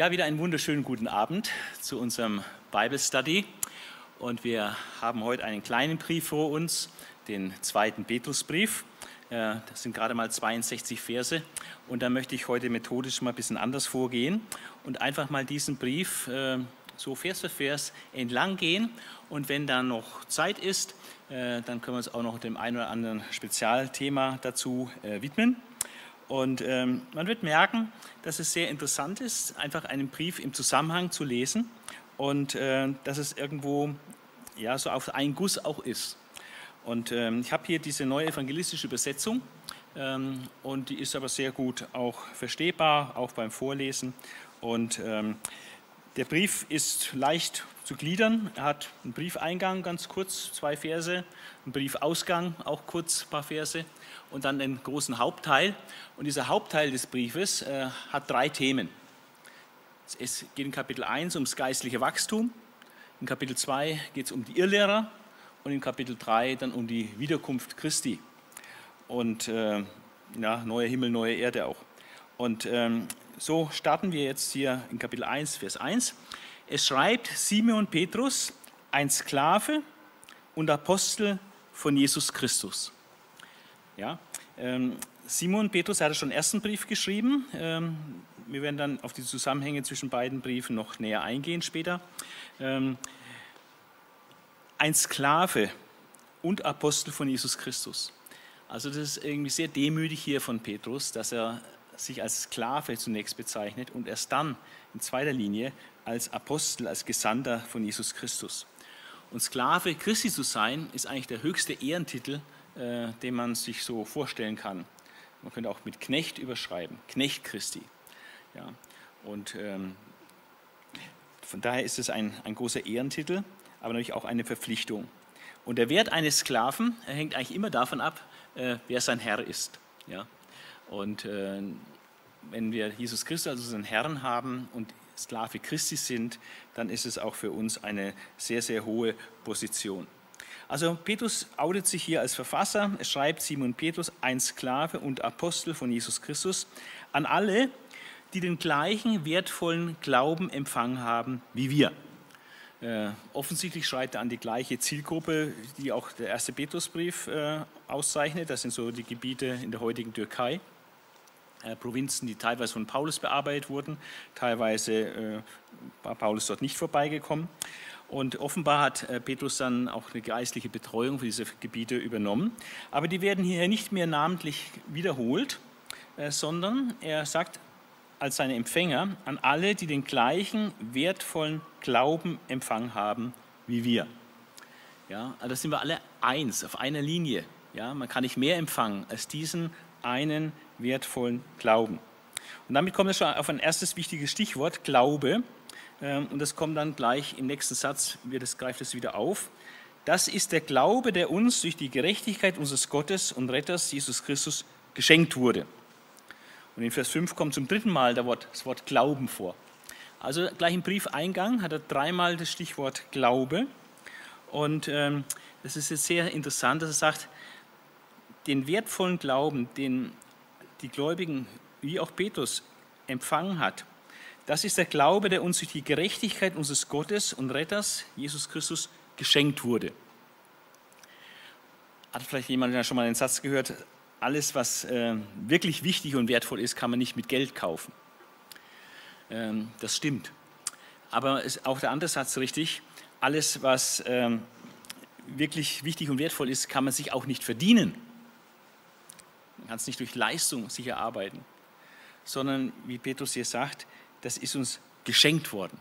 Ja, wieder einen wunderschönen guten Abend zu unserem Bible Study. Und wir haben heute einen kleinen Brief vor uns, den zweiten Petrusbrief. Das sind gerade mal 62 Verse. Und da möchte ich heute methodisch mal ein bisschen anders vorgehen und einfach mal diesen Brief äh, so Vers für Vers entlang gehen. Und wenn da noch Zeit ist, äh, dann können wir uns auch noch dem einen oder anderen Spezialthema dazu äh, widmen. Und ähm, man wird merken, dass es sehr interessant ist, einfach einen Brief im Zusammenhang zu lesen und äh, dass es irgendwo ja, so auf einen Guss auch ist. Und ähm, ich habe hier diese neue evangelistische Übersetzung ähm, und die ist aber sehr gut auch verstehbar, auch beim Vorlesen. Und ähm, der Brief ist leicht zu gliedern. Er hat einen Briefeingang, ganz kurz, zwei Verse, einen Briefausgang, auch kurz, ein paar Verse und dann den großen Hauptteil. Und dieser Hauptteil des Briefes äh, hat drei Themen. Es geht in Kapitel 1 ums geistliche Wachstum, in Kapitel 2 geht es um die Irrlehrer und in Kapitel 3 dann um die Wiederkunft Christi und äh, ja, neue Himmel, neue Erde auch. Und ähm, so starten wir jetzt hier in Kapitel 1, Vers 1. Es schreibt Simeon Petrus, ein Sklave und Apostel von Jesus Christus. Ja, ähm, Simon Petrus hat schon den ersten Brief geschrieben. Ähm, wir werden dann auf die Zusammenhänge zwischen beiden Briefen noch näher eingehen später. Ähm, ein Sklave und Apostel von Jesus Christus. Also das ist irgendwie sehr demütig hier von Petrus, dass er sich als Sklave zunächst bezeichnet und erst dann in zweiter Linie als Apostel, als Gesandter von Jesus Christus. Und Sklave Christi zu sein, ist eigentlich der höchste Ehrentitel, äh, den man sich so vorstellen kann. Man könnte auch mit Knecht überschreiben, Knecht Christi. Ja, und ähm, von daher ist es ein, ein großer Ehrentitel, aber natürlich auch eine Verpflichtung. Und der Wert eines Sklaven hängt eigentlich immer davon ab, äh, wer sein Herr ist. Ja? Und äh, wenn wir Jesus Christus als unseren Herrn haben und Sklave Christi sind, dann ist es auch für uns eine sehr, sehr hohe Position. Also Petrus outet sich hier als Verfasser. Es schreibt Simon Petrus, ein Sklave und Apostel von Jesus Christus, an alle, die den gleichen wertvollen Glauben empfangen haben wie wir. Äh, offensichtlich schreibt er an die gleiche Zielgruppe, die auch der erste Petrusbrief äh, auszeichnet. Das sind so die Gebiete in der heutigen Türkei. Äh, Provinzen, die teilweise von Paulus bearbeitet wurden, teilweise äh, war Paulus dort nicht vorbeigekommen. Und offenbar hat äh, Petrus dann auch eine geistliche Betreuung für diese Gebiete übernommen. Aber die werden hier nicht mehr namentlich wiederholt, äh, sondern er sagt als seine Empfänger an alle, die den gleichen wertvollen Glauben empfangen haben wie wir. Ja, also sind wir alle eins, auf einer Linie. Ja, man kann nicht mehr empfangen als diesen einen wertvollen Glauben. Und damit kommen wir schon auf ein erstes wichtiges Stichwort, Glaube. Ähm, und das kommt dann gleich im nächsten Satz, das greift es wieder auf. Das ist der Glaube, der uns durch die Gerechtigkeit unseres Gottes und Retters Jesus Christus geschenkt wurde. Und in Vers 5 kommt zum dritten Mal das Wort Glauben vor. Also gleich im Briefeingang hat er dreimal das Stichwort Glaube. Und ähm, das ist jetzt sehr interessant, dass er sagt, den wertvollen Glauben, den die Gläubigen wie auch Petrus empfangen hat, das ist der Glaube, der uns durch die Gerechtigkeit unseres Gottes und Retters, Jesus Christus, geschenkt wurde. Hat vielleicht jemand schon mal den Satz gehört, alles, was äh, wirklich wichtig und wertvoll ist, kann man nicht mit Geld kaufen. Ähm, das stimmt. Aber ist auch der andere Satz richtig, alles, was ähm, wirklich wichtig und wertvoll ist, kann man sich auch nicht verdienen. Man kann es nicht durch Leistung sich erarbeiten, sondern wie Petrus hier sagt, das ist uns geschenkt worden.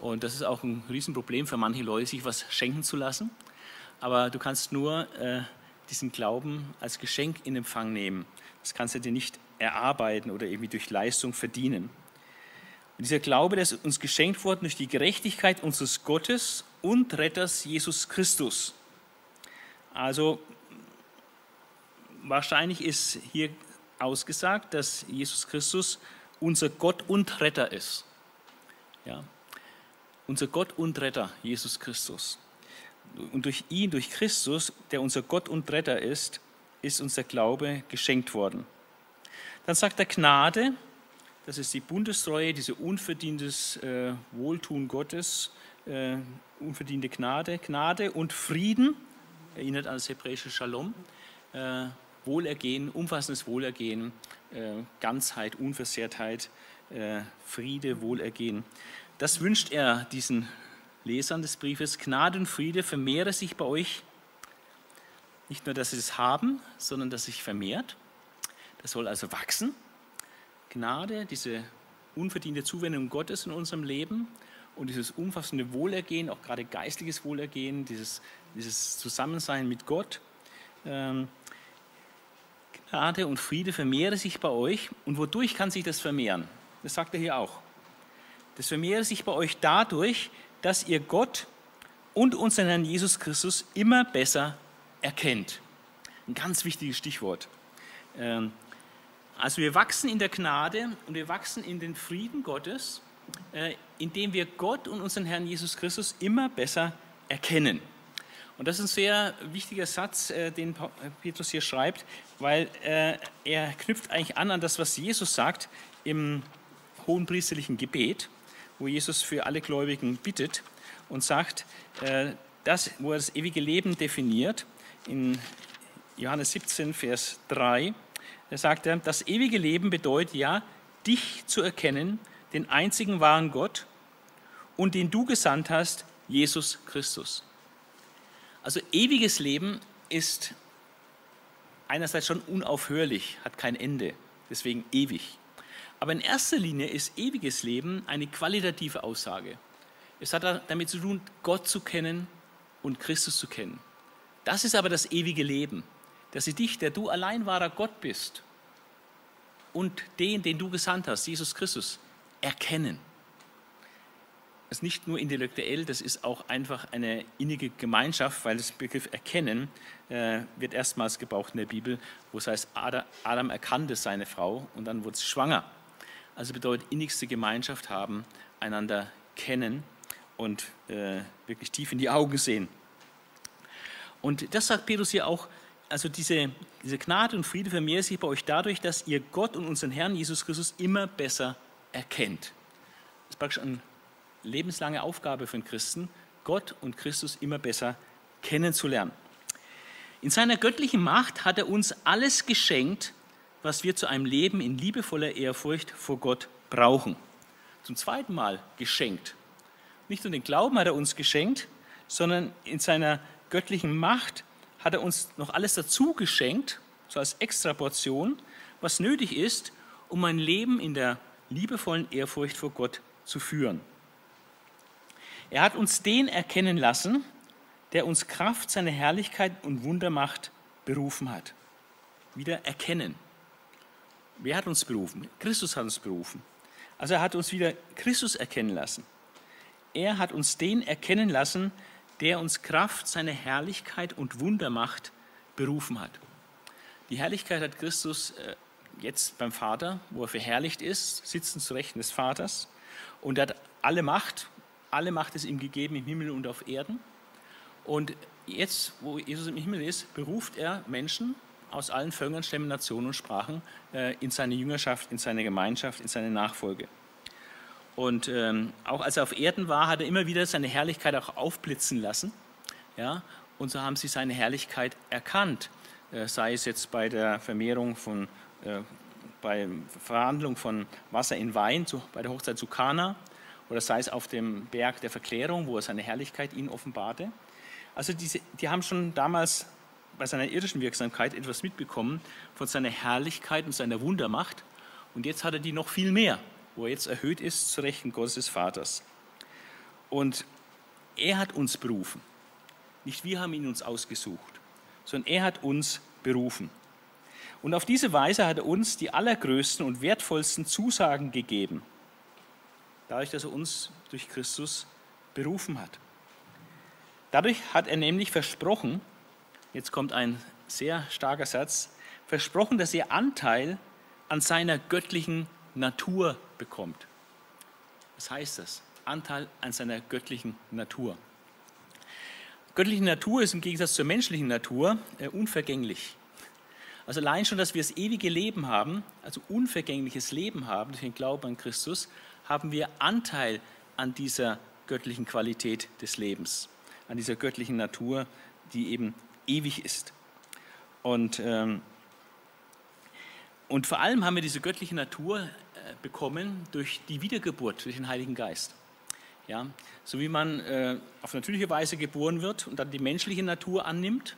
Und das ist auch ein Riesenproblem für manche Leute, sich was schenken zu lassen. Aber du kannst nur äh, diesen Glauben als Geschenk in Empfang nehmen. Das kannst du dir nicht erarbeiten oder irgendwie durch Leistung verdienen. Und dieser Glaube, der ist uns geschenkt worden durch die Gerechtigkeit unseres Gottes und Retters Jesus Christus. Also wahrscheinlich ist hier ausgesagt, dass Jesus Christus unser Gott und Retter ist. Ja? Unser Gott und Retter, Jesus Christus. Und durch ihn, durch Christus, der unser Gott und Retter ist, ist unser Glaube geschenkt worden. Dann sagt er Gnade, das ist die Bundestreue, diese unverdientes äh, Wohltun Gottes, äh, unverdiente Gnade, Gnade und Frieden, erinnert an das hebräische Shalom, äh, Wohlergehen, umfassendes Wohlergehen, äh, Ganzheit, Unversehrtheit, äh, Friede, Wohlergehen. Das wünscht er diesen Lesern des Briefes. Gnade und Friede vermehre sich bei euch. Nicht nur, dass sie es haben, sondern dass sich vermehrt. Das soll also wachsen. Gnade, diese unverdiente Zuwendung Gottes in unserem Leben und dieses umfassende Wohlergehen, auch gerade geistliches Wohlergehen, dieses, dieses Zusammensein mit Gott. Ähm, Gnade und Friede vermehre sich bei euch. Und wodurch kann sich das vermehren? Das sagt er hier auch. Das vermehre sich bei euch dadurch, dass ihr Gott und unseren Herrn Jesus Christus immer besser erkennt. Ein ganz wichtiges Stichwort. Ähm, also wir wachsen in der Gnade und wir wachsen in den Frieden Gottes, äh, indem wir Gott und unseren Herrn Jesus Christus immer besser erkennen. Und das ist ein sehr wichtiger Satz, äh, den Petrus hier schreibt, weil äh, er knüpft eigentlich an an das, was Jesus sagt im hohenpriesterlichen Gebet, wo Jesus für alle Gläubigen bittet und sagt, äh, das, wo er das ewige Leben definiert, in Johannes 17, Vers 3, da sagt er, das ewige Leben bedeutet ja, dich zu erkennen, den einzigen wahren Gott und den du gesandt hast, Jesus Christus. Also ewiges Leben ist einerseits schon unaufhörlich, hat kein Ende, deswegen ewig. Aber in erster Linie ist ewiges Leben eine qualitative Aussage. Es hat damit zu tun, Gott zu kennen und Christus zu kennen. Das ist aber das ewige Leben, dass sie dich, der du allein wahrer Gott bist, und den, den du gesandt hast, Jesus Christus, erkennen ist nicht nur intellektuell, das ist auch einfach eine innige Gemeinschaft, weil das Begriff Erkennen äh, wird erstmals gebraucht in der Bibel, wo es heißt, Adam erkannte seine Frau und dann wurde sie schwanger. Also bedeutet innigste Gemeinschaft haben, einander kennen und äh, wirklich tief in die Augen sehen. Und das sagt Petrus hier auch, also diese, diese Gnade und Friede vermehrt sich bei euch dadurch, dass ihr Gott und unseren Herrn Jesus Christus immer besser erkennt. Das ist praktisch ein lebenslange Aufgabe von Christen, Gott und Christus immer besser kennenzulernen. In seiner göttlichen Macht hat er uns alles geschenkt, was wir zu einem Leben in liebevoller Ehrfurcht vor Gott brauchen. Zum zweiten Mal geschenkt. Nicht nur den Glauben hat er uns geschenkt, sondern in seiner göttlichen Macht hat er uns noch alles dazu geschenkt, so als Extraportion, was nötig ist, um ein Leben in der liebevollen Ehrfurcht vor Gott zu führen. Er hat uns den erkennen lassen, der uns Kraft seiner Herrlichkeit und Wundermacht berufen hat. Wieder erkennen. Wer hat uns berufen? Christus hat uns berufen. Also er hat uns wieder Christus erkennen lassen. Er hat uns den erkennen lassen, der uns Kraft seiner Herrlichkeit und Wundermacht berufen hat. Die Herrlichkeit hat Christus äh, jetzt beim Vater, wo er verherrlicht ist, sitzen zu Rechten des Vaters. Und er hat alle Macht alle Macht ist ihm gegeben im Himmel und auf Erden. Und jetzt, wo Jesus im Himmel ist, beruft er Menschen aus allen Völkern, Stämmen, Nationen und Sprachen äh, in seine Jüngerschaft, in seine Gemeinschaft, in seine Nachfolge. Und ähm, auch als er auf Erden war, hat er immer wieder seine Herrlichkeit auch aufblitzen lassen. Ja? Und so haben sie seine Herrlichkeit erkannt. Äh, sei es jetzt bei der Vermehrung von, äh, bei Verhandlung von Wasser in Wein, zu, bei der Hochzeit zu Kana, oder sei es auf dem Berg der Verklärung, wo er seine Herrlichkeit ihnen offenbarte. Also diese, die haben schon damals bei seiner irdischen Wirksamkeit etwas mitbekommen von seiner Herrlichkeit und seiner Wundermacht. Und jetzt hat er die noch viel mehr, wo er jetzt erhöht ist zu Rechten Gottes des Vaters. Und er hat uns berufen. Nicht wir haben ihn uns ausgesucht, sondern er hat uns berufen. Und auf diese Weise hat er uns die allergrößten und wertvollsten Zusagen gegeben dadurch, dass er uns durch Christus berufen hat. Dadurch hat er nämlich versprochen, jetzt kommt ein sehr starker Satz, versprochen, dass ihr Anteil an seiner göttlichen Natur bekommt. Was heißt das? Anteil an seiner göttlichen Natur. Göttliche Natur ist im Gegensatz zur menschlichen Natur äh, unvergänglich. Also allein schon, dass wir das ewige Leben haben, also unvergängliches Leben haben durch den Glauben an Christus, haben wir Anteil an dieser göttlichen Qualität des Lebens, an dieser göttlichen Natur, die eben ewig ist. Und, ähm, und vor allem haben wir diese göttliche Natur äh, bekommen durch die Wiedergeburt, durch den Heiligen Geist. Ja, so wie man äh, auf natürliche Weise geboren wird und dann die menschliche Natur annimmt,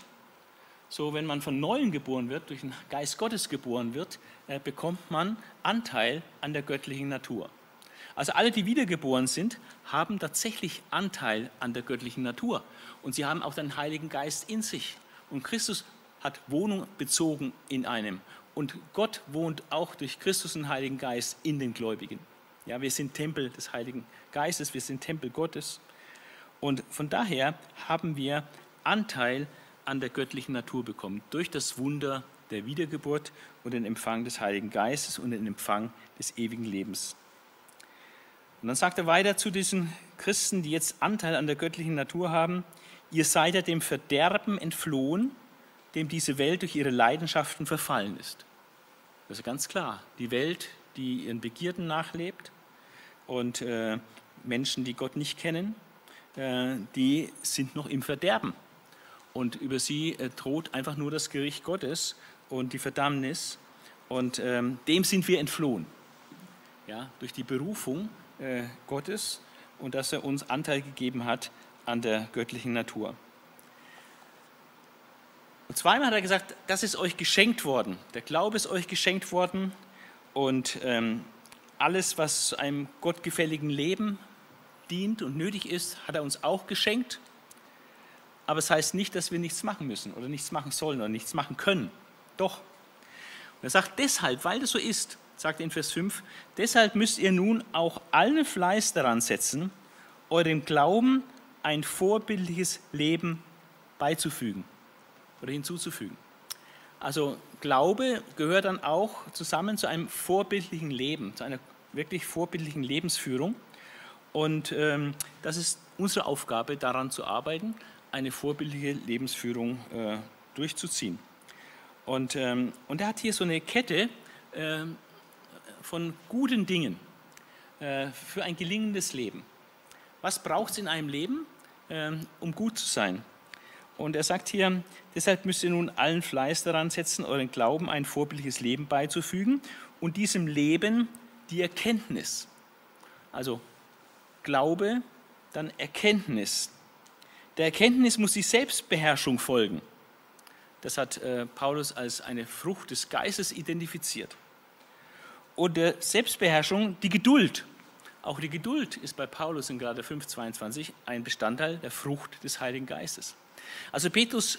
so wenn man von Neuem geboren wird, durch den Geist Gottes geboren wird, äh, bekommt man Anteil an der göttlichen Natur. Also alle, die wiedergeboren sind, haben tatsächlich Anteil an der göttlichen Natur. Und sie haben auch den Heiligen Geist in sich. Und Christus hat Wohnung bezogen in einem. Und Gott wohnt auch durch Christus und Heiligen Geist in den Gläubigen. Ja, wir sind Tempel des Heiligen Geistes, wir sind Tempel Gottes. Und von daher haben wir Anteil an der göttlichen Natur bekommen, durch das Wunder der Wiedergeburt und den Empfang des Heiligen Geistes und den Empfang des ewigen Lebens. Und dann sagt er weiter zu diesen Christen, die jetzt Anteil an der göttlichen Natur haben, ihr seid ja dem Verderben entflohen, dem diese Welt durch ihre Leidenschaften verfallen ist. Ist ganz klar. Die Welt, die ihren Begierden nachlebt und äh, Menschen, die Gott nicht kennen, äh, die sind noch im Verderben. Und über sie äh, droht einfach nur das Gericht Gottes und die Verdammnis. Und ähm, dem sind wir entflohen. Ja, durch die Berufung äh, Gottes und dass er uns Anteil gegeben hat an der göttlichen Natur. Und zweimal hat er gesagt, das ist euch geschenkt worden. Der Glaube ist euch geschenkt worden und ähm, alles, was einem gottgefälligen Leben dient und nötig ist, hat er uns auch geschenkt. Aber es das heißt nicht, dass wir nichts machen müssen oder nichts machen sollen oder nichts machen können. Doch. Und er sagt deshalb, weil das so ist, sagt in Vers 5, deshalb müsst ihr nun auch allen Fleiß daran setzen, eurem Glauben ein vorbildliches Leben beizufügen oder hinzuzufügen. Also Glaube gehört dann auch zusammen zu einem vorbildlichen Leben, zu einer wirklich vorbildlichen Lebensführung. Und ähm, das ist unsere Aufgabe, daran zu arbeiten, eine vorbildliche Lebensführung äh, durchzuziehen. Und, ähm, und er hat hier so eine Kette äh, von guten Dingen äh, für ein gelingendes Leben. Was braucht es in einem Leben, äh, um gut zu sein? Und er sagt hier, deshalb müsst ihr nun allen Fleiß daran setzen, euren Glauben ein vorbildliches Leben beizufügen und diesem Leben die Erkenntnis. Also Glaube, dann Erkenntnis. Der Erkenntnis muss die Selbstbeherrschung folgen. Das hat äh, Paulus als eine Frucht des Geistes identifiziert. Und der Selbstbeherrschung die Geduld. Auch die Geduld ist bei Paulus in Galater 5,22 ein Bestandteil der Frucht des Heiligen Geistes. Also Petrus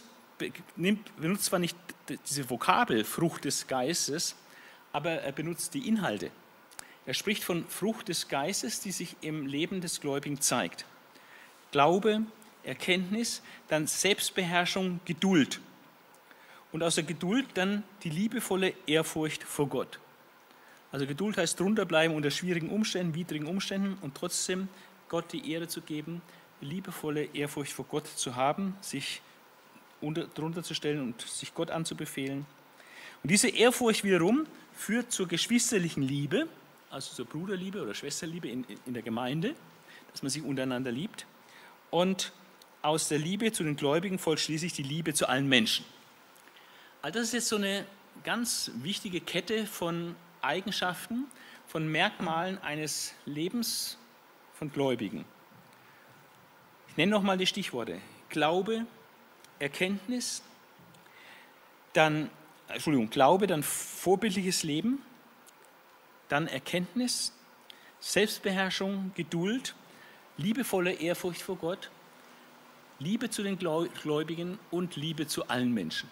benutzt zwar nicht diese Vokabel Frucht des Geistes, aber er benutzt die Inhalte. Er spricht von Frucht des Geistes, die sich im Leben des Gläubigen zeigt. Glaube, Erkenntnis, dann Selbstbeherrschung, Geduld. Und aus der Geduld dann die liebevolle Ehrfurcht vor Gott. Also Geduld heißt drunter bleiben unter schwierigen Umständen, widrigen Umständen und trotzdem Gott die Ehre zu geben, liebevolle Ehrfurcht vor Gott zu haben, sich unter, drunter zu stellen und sich Gott anzubefehlen. Und diese Ehrfurcht wiederum führt zur geschwisterlichen Liebe, also zur Bruderliebe oder Schwesterliebe in, in der Gemeinde, dass man sich untereinander liebt. Und aus der Liebe zu den Gläubigen folgt schließlich die Liebe zu allen Menschen. Also das ist jetzt so eine ganz wichtige Kette von Eigenschaften, von Merkmalen eines Lebens von Gläubigen. Ich nenne nochmal die Stichworte. Glaube, Erkenntnis, dann, Entschuldigung, Glaube, dann vorbildliches Leben, dann Erkenntnis, Selbstbeherrschung, Geduld, liebevolle Ehrfurcht vor Gott, Liebe zu den Gläubigen und Liebe zu allen Menschen.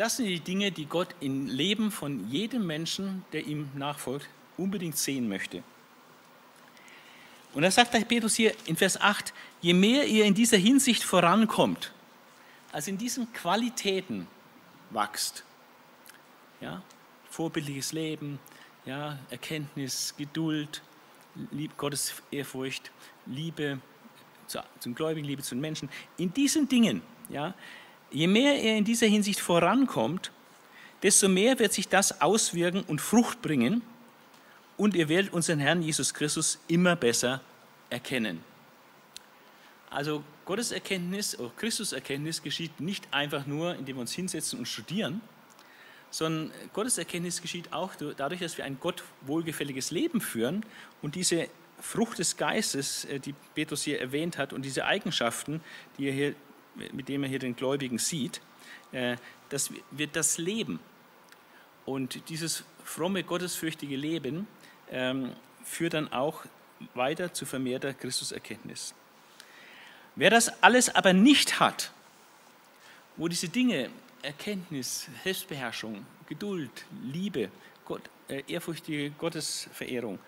Das sind die Dinge, die Gott im Leben von jedem Menschen, der ihm nachfolgt, unbedingt sehen möchte. Und da sagt Petrus hier in Vers 8, je mehr ihr in dieser Hinsicht vorankommt, also in diesen Qualitäten wächst, ja, vorbildliches Leben, ja, Erkenntnis, Geduld, Lieb, Gottes Ehrfurcht, Liebe zu, zum Gläubigen, Liebe zu den Menschen, in diesen Dingen, ja, je mehr ihr in dieser Hinsicht vorankommt, desto mehr wird sich das auswirken und Frucht bringen und ihr werdet unseren Herrn Jesus Christus immer besser erkennen. Also Gottes Erkenntnis oder Christus Erkenntnis geschieht nicht einfach nur, indem wir uns hinsetzen und studieren, sondern Gottes Erkenntnis geschieht auch dadurch, dass wir ein Gott wohlgefälliges Leben führen und diese Frucht des Geistes, äh, die Petrus hier erwähnt hat, und diese Eigenschaften, die er hier, mit denen er hier den Gläubigen sieht, äh, dass wir das leben. Und dieses fromme, gottesfürchtige Leben ähm, führt dann auch weiter zu vermehrter Christuserkenntnis. Wer das alles aber nicht hat, wo diese Dinge, Erkenntnis, Selbstbeherrschung, Geduld, Liebe, Gott, äh, ehrfurchtige Gottesverehrung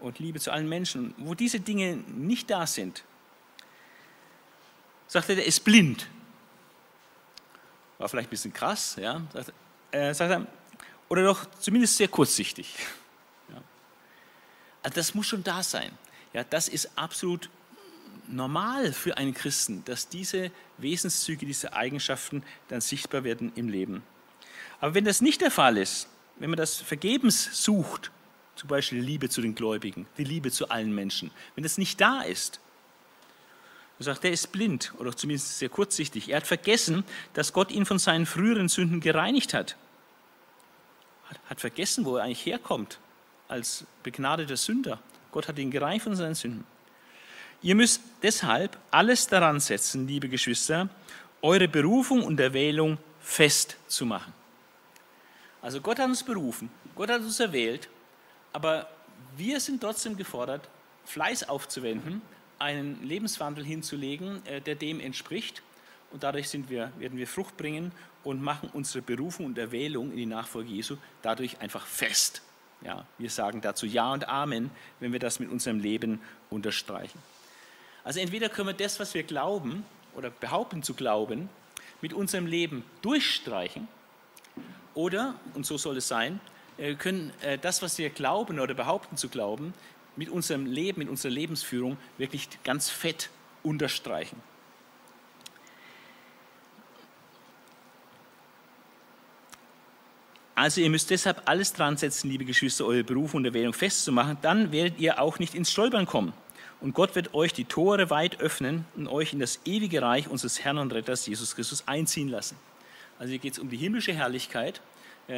und Liebe zu allen Menschen, wo diese Dinge nicht da sind, sagt er, der ist blind. War vielleicht ein bisschen krass, ja, sagt, äh, sagt er, oder doch zumindest sehr kurzsichtig. Ja. Also das muss schon da sein. Ja, das ist absolut normal für einen Christen, dass diese Wesenszüge, diese Eigenschaften dann sichtbar werden im Leben. Aber wenn das nicht der Fall ist, wenn man das vergebens sucht, zum Beispiel die Liebe zu den Gläubigen, die Liebe zu allen Menschen, wenn das nicht da ist, sagt, er ist blind oder zumindest sehr kurzsichtig. Er hat vergessen, dass Gott ihn von seinen früheren Sünden gereinigt hat. Hat vergessen, wo er eigentlich herkommt als begnadeter Sünder. Gott hat ihn gereinigt von seinen Sünden. Ihr müsst deshalb alles daran setzen, liebe Geschwister, eure Berufung und Erwählung festzumachen. Also Gott hat uns berufen, Gott hat uns erwählt, aber wir sind trotzdem gefordert, Fleiß aufzuwenden, einen Lebenswandel hinzulegen, äh, der dem entspricht. Und dadurch sind wir, werden wir Frucht bringen und machen unsere Berufung und Erwählung in die Nachfolge Jesu dadurch einfach fest. Ja, wir sagen dazu Ja und Amen, wenn wir das mit unserem Leben unterstreichen. Also entweder können wir das, was wir glauben oder behaupten zu glauben, mit unserem Leben durchstreichen oder, und so soll es sein, wir können äh, das, was wir glauben oder behaupten zu glauben, mit unserem Leben, mit unserer Lebensführung wirklich ganz fett unterstreichen. Also ihr müsst deshalb alles dran setzen, liebe Geschwister, eure Berufung und Erwählung festzumachen, dann werdet ihr auch nicht ins Stolpern kommen. Und Gott wird euch die Tore weit öffnen und euch in das ewige Reich unseres Herrn und Retters Jesus Christus einziehen lassen. Also hier geht es um die himmlische Herrlichkeit,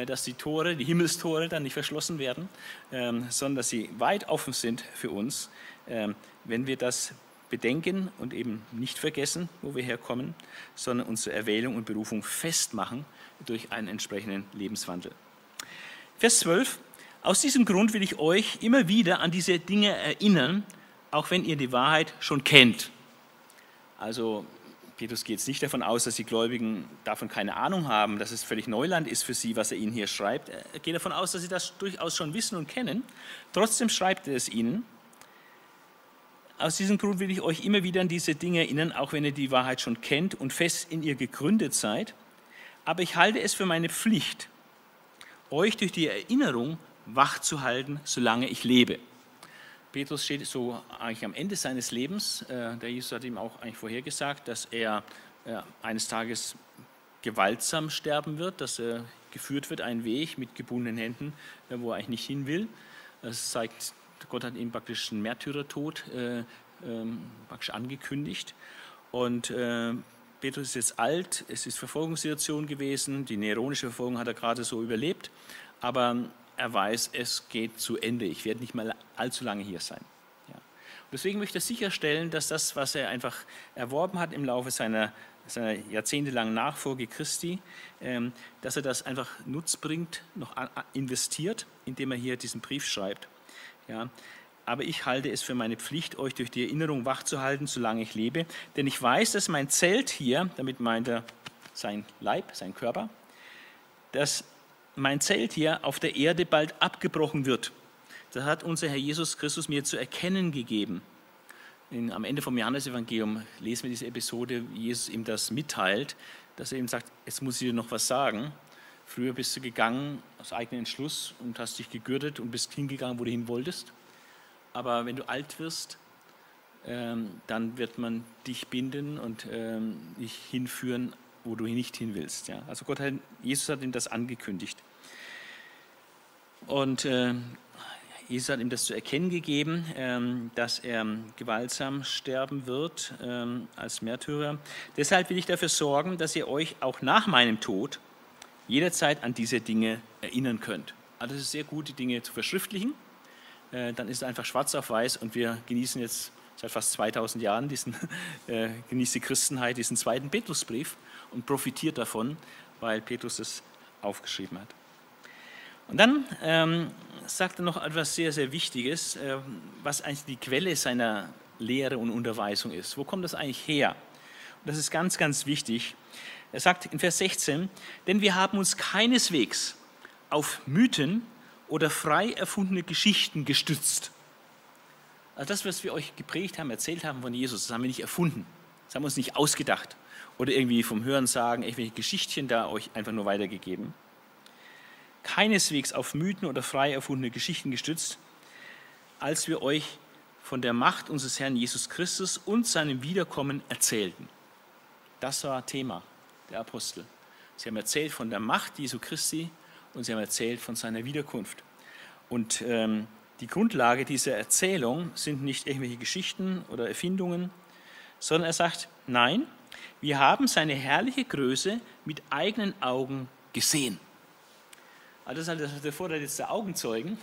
dass die Tore, die Himmelstore dann nicht verschlossen werden, ähm, sondern dass sie weit offen sind für uns, ähm, wenn wir das bedenken und eben nicht vergessen, wo wir herkommen, sondern unsere Erwählung und Berufung festmachen durch einen entsprechenden Lebenswandel. Vers 12. Aus diesem Grund will ich euch immer wieder an diese Dinge erinnern, auch wenn ihr die Wahrheit schon kennt. Also Petrus geht jetzt nicht davon aus, dass die Gläubigen davon keine Ahnung haben, dass es völlig Neuland ist für sie, was er ihnen hier schreibt. Er geht davon aus, dass sie das durchaus schon wissen und kennen. Trotzdem schreibt er es ihnen. Aus diesem Grund will ich euch immer wieder an diese Dinge erinnern, auch wenn ihr die Wahrheit schon kennt und fest in ihr gegründet seid. Aber ich halte es für meine Pflicht, euch durch die Erinnerung wach zu halten, solange ich lebe. Petrus steht so eigentlich am Ende seines Lebens. Äh, der Jesus hat ihm auch eigentlich vorhergesagt, dass er äh, eines Tages gewaltsam sterben wird, dass er geführt wird, einen Weg mit gebundenen Händen, äh, wo er eigentlich nicht hin will. Das zeigt, Gott hat ihm praktisch einen Märtyrertod ähm, praktisch angekündigt. Und Petrus ist jetzt alt, es ist Verfolgungssituation gewesen, die neronische Verfolgung hat er gerade so überlebt, aber er weiß, es geht zu Ende. Ich werde nicht mehr allzu lange hier sein. Ja. deswegen möchte er sicherstellen, dass das, was er einfach erworben hat im Laufe seiner, seiner jahrzehntelangen Nachfolge Christi, ähm, dass er das einfach nutzbringt, noch investiert, indem er hier diesen Brief schreibt. Ja. Aber ich halte es für meine Pflicht, euch durch die Erinnerung wachzuhalten, solange ich lebe. Denn ich weiß, dass mein Zelt hier, damit meint er sein Leib, sein Körper, dass mein Zelt hier auf der Erde bald abgebrochen wird. Das hat unser Herr Jesus Christus mir zu erkennen gegeben. In, am Ende vom Johannesevangelium lesen wir diese Episode, wie Jesus ihm das mitteilt, dass er ihm sagt, jetzt muss ich dir noch was sagen. Früher bist du gegangen aus eigenem Entschluss und hast dich gegürtet und bist hingegangen, wo du hin wolltest. Aber wenn du alt wirst, ähm, dann wird man dich binden und ähm, dich hinführen wo du nicht hin willst. Ja? Also Gott hat, Jesus hat ihm das angekündigt. Und äh, Jesus hat ihm das zu erkennen gegeben, ähm, dass er gewaltsam sterben wird ähm, als Märtyrer. Deshalb will ich dafür sorgen, dass ihr euch auch nach meinem Tod jederzeit an diese Dinge erinnern könnt. Also es ist sehr gut, die Dinge zu verschriftlichen. Äh, dann ist es einfach schwarz auf weiß und wir genießen jetzt seit fast 2000 Jahren diesen, äh, genießt die Christenheit diesen zweiten Petrusbrief und profitiert davon, weil Petrus es aufgeschrieben hat. Und dann ähm, sagt er noch etwas sehr, sehr Wichtiges, äh, was eigentlich die Quelle seiner Lehre und Unterweisung ist. Wo kommt das eigentlich her? Und das ist ganz, ganz wichtig. Er sagt in Vers 16, denn wir haben uns keineswegs auf Mythen oder frei erfundene Geschichten gestützt. Also das, was wir euch geprägt haben, erzählt haben von Jesus, das haben wir nicht erfunden. Das haben wir uns nicht ausgedacht oder irgendwie vom Hören sagen, irgendwelche Geschichtchen da euch einfach nur weitergegeben keineswegs auf Mythen oder frei erfundene Geschichten gestützt, als wir euch von der Macht unseres Herrn Jesus Christus und seinem Wiederkommen erzählten. Das war Thema der Apostel. Sie haben erzählt von der Macht Jesu Christi und sie haben erzählt von seiner Wiederkunft. Und ähm, die Grundlage dieser Erzählung sind nicht irgendwelche Geschichten oder Erfindungen, sondern er sagt, nein, wir haben seine herrliche Größe mit eigenen Augen gesehen. Also das ist halt der Vorteil jetzt der Augenzeugen.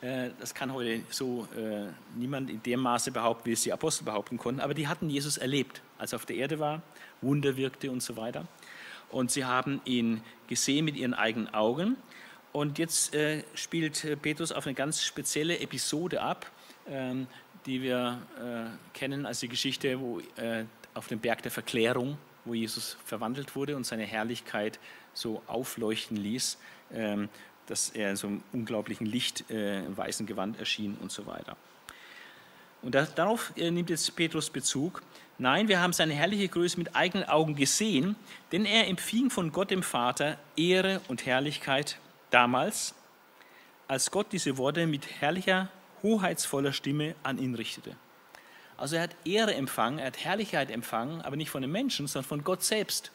Äh, das kann heute so äh, niemand in dem Maße behaupten, wie es die Apostel behaupten konnten. Aber die hatten Jesus erlebt, als er auf der Erde war, Wunder wirkte und so weiter. Und sie haben ihn gesehen mit ihren eigenen Augen. Und jetzt äh, spielt Petrus auf eine ganz spezielle Episode ab, ähm, die wir kennen als die Geschichte wo, auf dem Berg der Verklärung, wo Jesus verwandelt wurde und seine Herrlichkeit so aufleuchten ließ ähm, dass er in so einem unglaublichen Licht äh, im weißen Gewand erschien und so weiter. Und darauf äh, nimmt jetzt Petrus Bezug. Nein, wir haben seine herrliche Größe mit eigenen Augen gesehen, denn er empfing von Gott dem Vater Ehre und Herrlichkeit damals, als Gott diese Worte mit herrlicher, hoheitsvoller Stimme an ihn richtete. Also er hat Ehre empfangen, er hat Herrlichkeit empfangen, aber nicht von den Menschen, sondern von Gott selbst,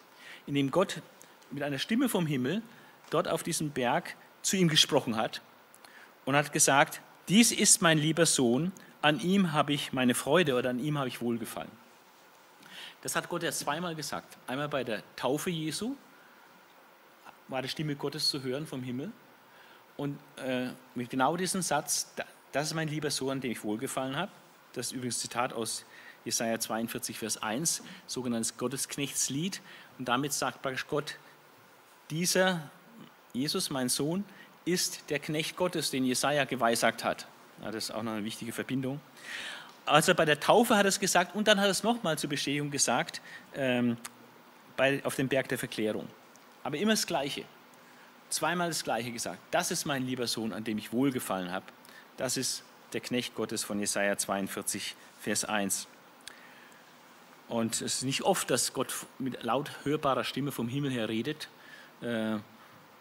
indem Gott mit einer Stimme vom Himmel dort auf diesem Berg zu ihm gesprochen hat und hat gesagt, dies ist mein lieber Sohn, an ihm habe ich meine Freude oder an ihm habe ich Wohlgefallen. Das hat Gott ja zweimal gesagt. Einmal bei der Taufe Jesu war die Stimme Gottes zu hören vom Himmel. Und äh, mit genau diesem Satz, das ist mein lieber Sohn, dem ich wohlgefallen habe. Das ist übrigens Zitat aus Jesaja 42, Vers 1, sogenanntes Gottesknechtslied. Und damit sagt praktisch Gott, dieser Jesus, mein Sohn, ist der Knecht Gottes, den Jesaja geweissagt hat. Ja, das ist auch noch eine wichtige Verbindung. Also bei der Taufe hat er es gesagt und dann hat er es nochmal zur Bestehung gesagt ähm, bei, auf dem Berg der Verklärung. Aber immer das Gleiche. Zweimal das Gleiche gesagt. Das ist mein lieber Sohn, an dem ich wohlgefallen habe. Das ist der Knecht Gottes von Jesaja 42, Vers 1. Und es ist nicht oft, dass Gott mit laut hörbarer Stimme vom Himmel her redet. Äh,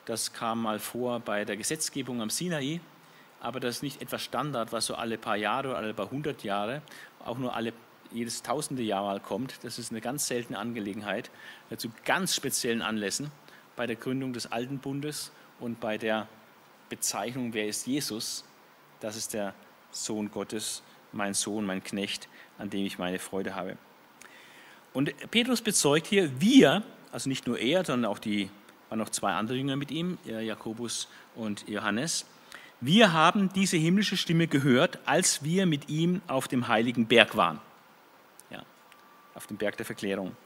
das kam mal vor bei der Gesetzgebung am Sinai, aber das ist nicht etwas Standard, was so alle paar Jahre oder alle paar hundert Jahre, auch nur alle jedes tausende Jahr mal kommt. Das ist eine ganz seltene Angelegenheit, äh, zu ganz speziellen Anlässen, bei der Gründung des Alten Bundes und bei der Bezeichnung, wer ist Jesus, das ist der Sohn Gottes, mein Sohn, mein Knecht, an dem ich meine Freude habe. Und Petrus bezeugt hier, wir, also nicht nur er, sondern auch die waren noch zwei andere Jünger mit ihm, Jakobus und Johannes. Wir haben diese himmlische Stimme gehört, als wir mit ihm auf dem heiligen Berg waren. Ja, auf dem Berg der Verklärung.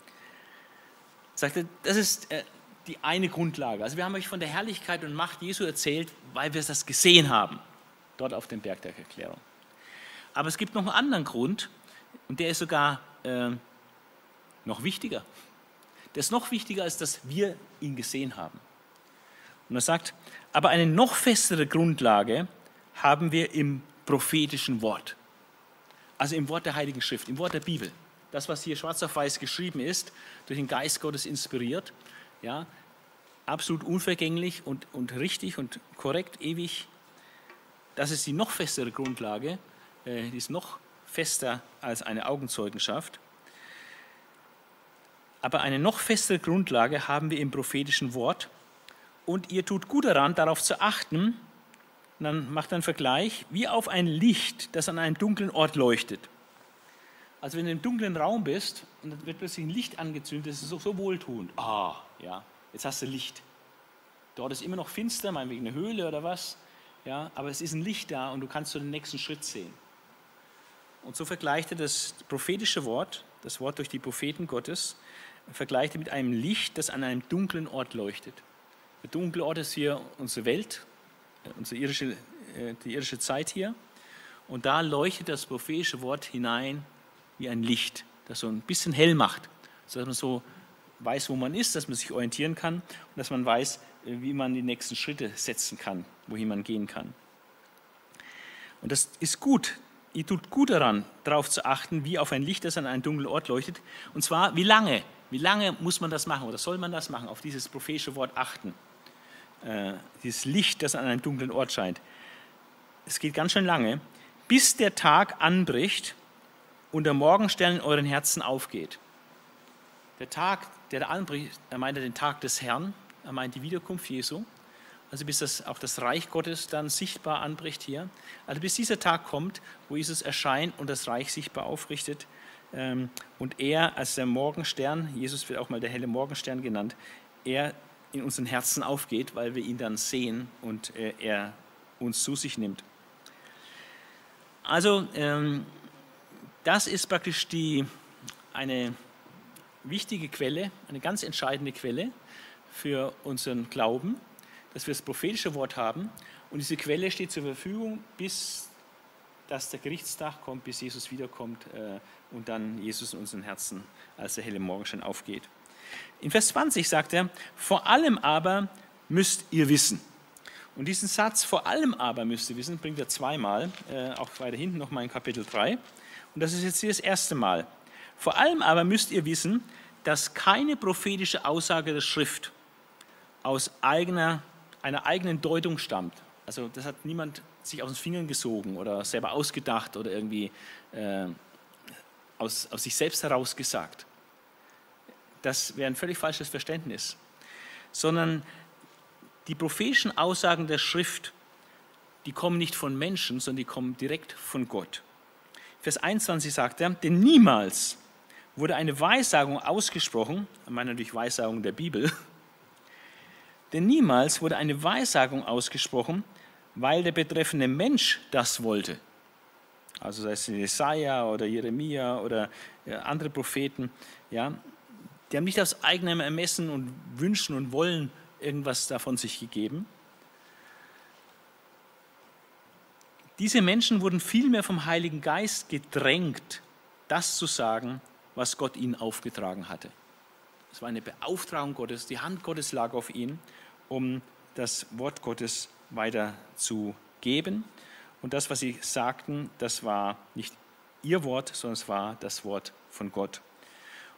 Sagte, das ist äh, die eine Grundlage. Also wir haben euch von der Herrlichkeit und Macht Jesu erzählt, weil wir das gesehen haben, dort auf dem Berg der Erklärung. Aber es gibt noch einen anderen Grund, und der ist sogar äh, noch wichtiger das noch wichtiger ist, dass wir ihn gesehen haben. Und er sagt, aber eine noch festere Grundlage haben wir im prophetischen Wort. Also im Wort der Heiligen Schrift, im Wort der Bibel. Das, was hier schwarz auf weiß geschrieben ist, durch den Geist Gottes inspiriert, ja, absolut unvergänglich und, und richtig und korrekt, ewig. Das ist die noch festere Grundlage, äh, die ist noch fester als eine Augenzeugenschaft. Aber eine noch festere Grundlage haben wir im prophetischen Wort. Und ihr tut gut daran, darauf zu achten, und dann macht er einen Vergleich, wie auf ein Licht, das an einem dunklen Ort leuchtet. Also wenn du im dunklen Raum bist und dann wird plötzlich ein Licht angezündet, das ist so, so wohltuend. Ah, ja, jetzt hast du Licht. Dort ist immer noch finster, meinetwegen eine Höhle oder was, ja, aber es ist ein Licht da und du kannst so den nächsten Schritt sehen. Und so vergleicht er das prophetische Wort, das Wort durch die Propheten Gottes, vergleicht er mit einem Licht, das an einem dunklen Ort leuchtet. Der dunkle Ort ist hier unsere Welt, äh, unsere irische, äh, die irische Zeit hier. Und da leuchtet das prophetische Wort hinein wie ein Licht, das so ein bisschen hell macht, sodass man so weiß, wo man ist, dass man sich orientieren kann und dass man weiß, äh, wie man die nächsten Schritte setzen kann, wohin man gehen kann. Und das ist gut. Ihr tut gut daran, darauf zu achten, wie auf ein Licht, das an einen dunklen Ort leuchtet. Und zwar, wie lange? Wie lange muss man das machen oder soll man das machen, auf dieses prophetische Wort achten? Äh, dieses Licht, das an einem dunklen Ort scheint. Es geht ganz schön lange, bis der Tag anbricht und der Morgenstern in euren Herzen aufgeht. Der Tag, der da anbricht, er meint den Tag des Herrn, er meint die Wiederkunft Jesu. Also bis das, auch das Reich Gottes dann sichtbar anbricht hier. Also bis dieser Tag kommt, wo Jesus erscheint und das Reich sichtbar aufrichtet. Ähm, und er als der Morgenstern, Jesus wird auch mal der helle Morgenstern genannt, er in unseren Herzen aufgeht, weil wir ihn dann sehen und äh, er uns zu sich nimmt. Also ähm, das ist praktisch die, eine wichtige Quelle, eine ganz entscheidende Quelle für unseren Glauben, dass wir das prophetische Wort haben. Und diese Quelle steht zur Verfügung, bis dass der Gerichtstag kommt, bis Jesus wiederkommt äh, und dann Jesus in unseren Herzen als der helle Morgenstern aufgeht. In Vers 20 sagt er, vor allem aber müsst ihr wissen. Und diesen Satz, vor allem aber müsst ihr wissen, bringt er zweimal, äh, auch weiter hinten nochmal in Kapitel 3. Und das ist jetzt hier das erste Mal. Vor allem aber müsst ihr wissen, dass keine prophetische Aussage der Schrift aus eigener, einer eigenen Deutung stammt. Also das hat niemand sich aus den Fingern gesogen oder selber ausgedacht oder irgendwie äh, aus, aus sich selbst heraus gesagt das wäre ein völlig falsches Verständnis, sondern die prophetischen Aussagen der Schrift, die kommen nicht von Menschen, sondern die kommen direkt von Gott. Vers 21 sagt er, denn niemals wurde eine Weissagung ausgesprochen, ich meine natürlich Weissagung der Bibel, denn niemals wurde eine Weissagung ausgesprochen, weil der betreffende Mensch das wollte. Also sei es Jesaja oder Jeremia oder andere Propheten, ja, die haben nicht aus eigenem Ermessen und Wünschen und Wollen irgendwas davon sich gegeben. Diese Menschen wurden vielmehr vom Heiligen Geist gedrängt, das zu sagen, was Gott ihnen aufgetragen hatte. Es war eine Beauftragung Gottes, die Hand Gottes lag auf ihnen, um das Wort Gottes weiterzugeben. Und das, was sie sagten, das war nicht ihr Wort, sondern es war das Wort von Gott.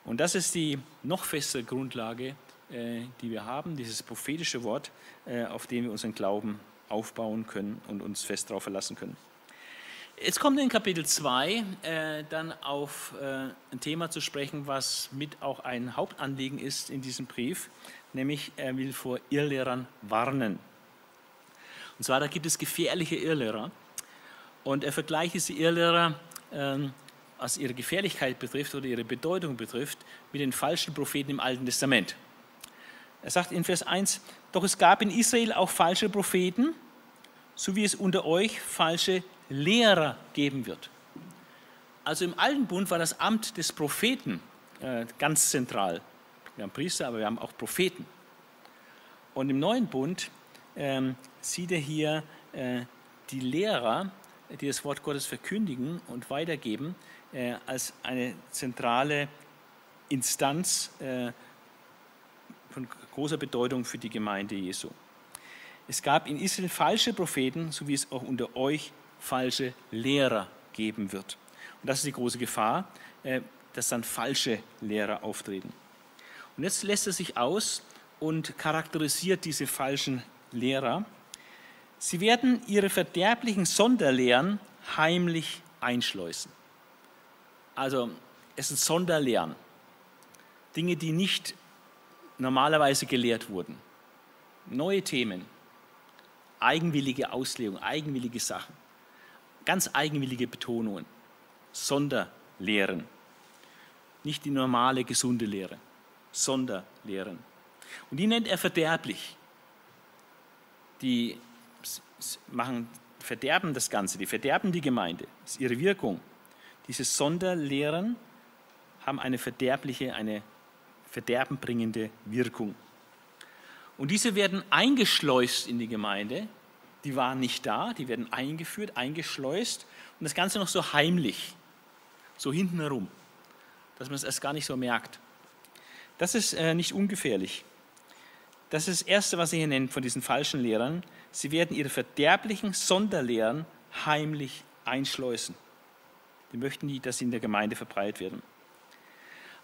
Und das ist die noch festere Grundlage, äh, die wir haben, dieses prophetische Wort, äh, auf dem wir unseren Glauben aufbauen können und uns fest darauf verlassen können. Jetzt kommt in Kapitel 2 äh, dann auf äh, ein Thema zu sprechen, was mit auch ein Hauptanliegen ist in diesem Brief, nämlich er will vor Irrlehrern warnen. Und zwar, da gibt es gefährliche Irrlehrer. Und er vergleicht diese Irrlehrer ähm, was ihre Gefährlichkeit betrifft oder ihre Bedeutung betrifft, mit den falschen Propheten im Alten Testament. Er sagt in Vers 1, doch es gab in Israel auch falsche Propheten, so wie es unter euch falsche Lehrer geben wird. Also im Alten Bund war das Amt des Propheten äh, ganz zentral. Wir haben Priester, aber wir haben auch Propheten. Und im Neuen Bund ähm, sieht er hier äh, die Lehrer, die das Wort Gottes verkündigen und weitergeben, äh, als eine zentrale Instanz äh, von großer Bedeutung für die Gemeinde Jesu. Es gab in Israel falsche Propheten, so wie es auch unter euch falsche Lehrer geben wird. Und das ist die große Gefahr, äh, dass dann falsche Lehrer auftreten. Und jetzt lässt er sich aus und charakterisiert diese falschen Lehrer. Sie werden ihre verderblichen Sonderlehren heimlich einschleusen. Also es sind Sonderlehren. Dinge, die nicht normalerweise gelehrt wurden. Neue Themen, eigenwillige Auslegung, eigenwillige Sachen, ganz eigenwillige Betonungen, Sonderlehren. Nicht die normale, gesunde Lehre, Sonderlehren. Und die nennt er verderblich. Die machen, verderben das Ganze, die verderben die Gemeinde. Das ist ihre Wirkung. Diese Sonderlehren haben eine verderbliche, eine verderbenbringende Wirkung. Und diese werden eingeschleust in die Gemeinde. Die waren nicht da, die werden eingeführt, eingeschleust und das Ganze noch so heimlich, so hinten herum, dass man es erst gar nicht so merkt. Das ist äh, nicht ungefährlich. Das ist das Erste, was er hier nennt von diesen falschen Lehrern. Sie werden ihre verderblichen Sonderlehren heimlich einschleusen. Die möchten nie, dass sie in der Gemeinde verbreitet werden.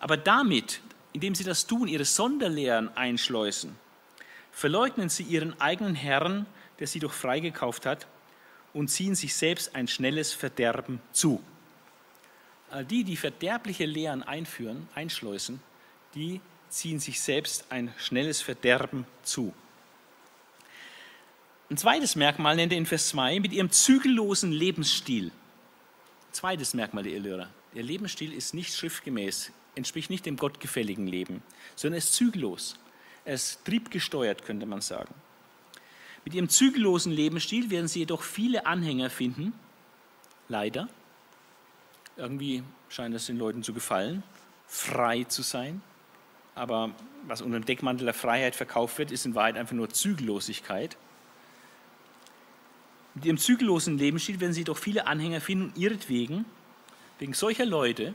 Aber damit, indem sie das tun, ihre Sonderlehren einschleusen, verleugnen sie ihren eigenen Herrn, der sie doch freigekauft hat, und ziehen sich selbst ein schnelles Verderben zu. All die, die verderbliche Lehren einführen, einschleusen, die ziehen sich selbst ein schnelles Verderben zu. Ein zweites Merkmal nennt er in Vers 2 mit ihrem zügellosen Lebensstil. Zweites Merkmal der Irrlehrer. Ihr Lebensstil ist nicht schriftgemäß, entspricht nicht dem gottgefälligen Leben, sondern ist zügellos. Er ist triebgesteuert, könnte man sagen. Mit ihrem zügellosen Lebensstil werden sie jedoch viele Anhänger finden, leider. Irgendwie scheint es den Leuten zu gefallen, frei zu sein. Aber was unter dem Deckmantel der Freiheit verkauft wird, ist in Wahrheit einfach nur Zügellosigkeit. Mit ihrem zügellosen Lebensstil werden sie jedoch viele Anhänger finden und ihretwegen, wegen solcher Leute,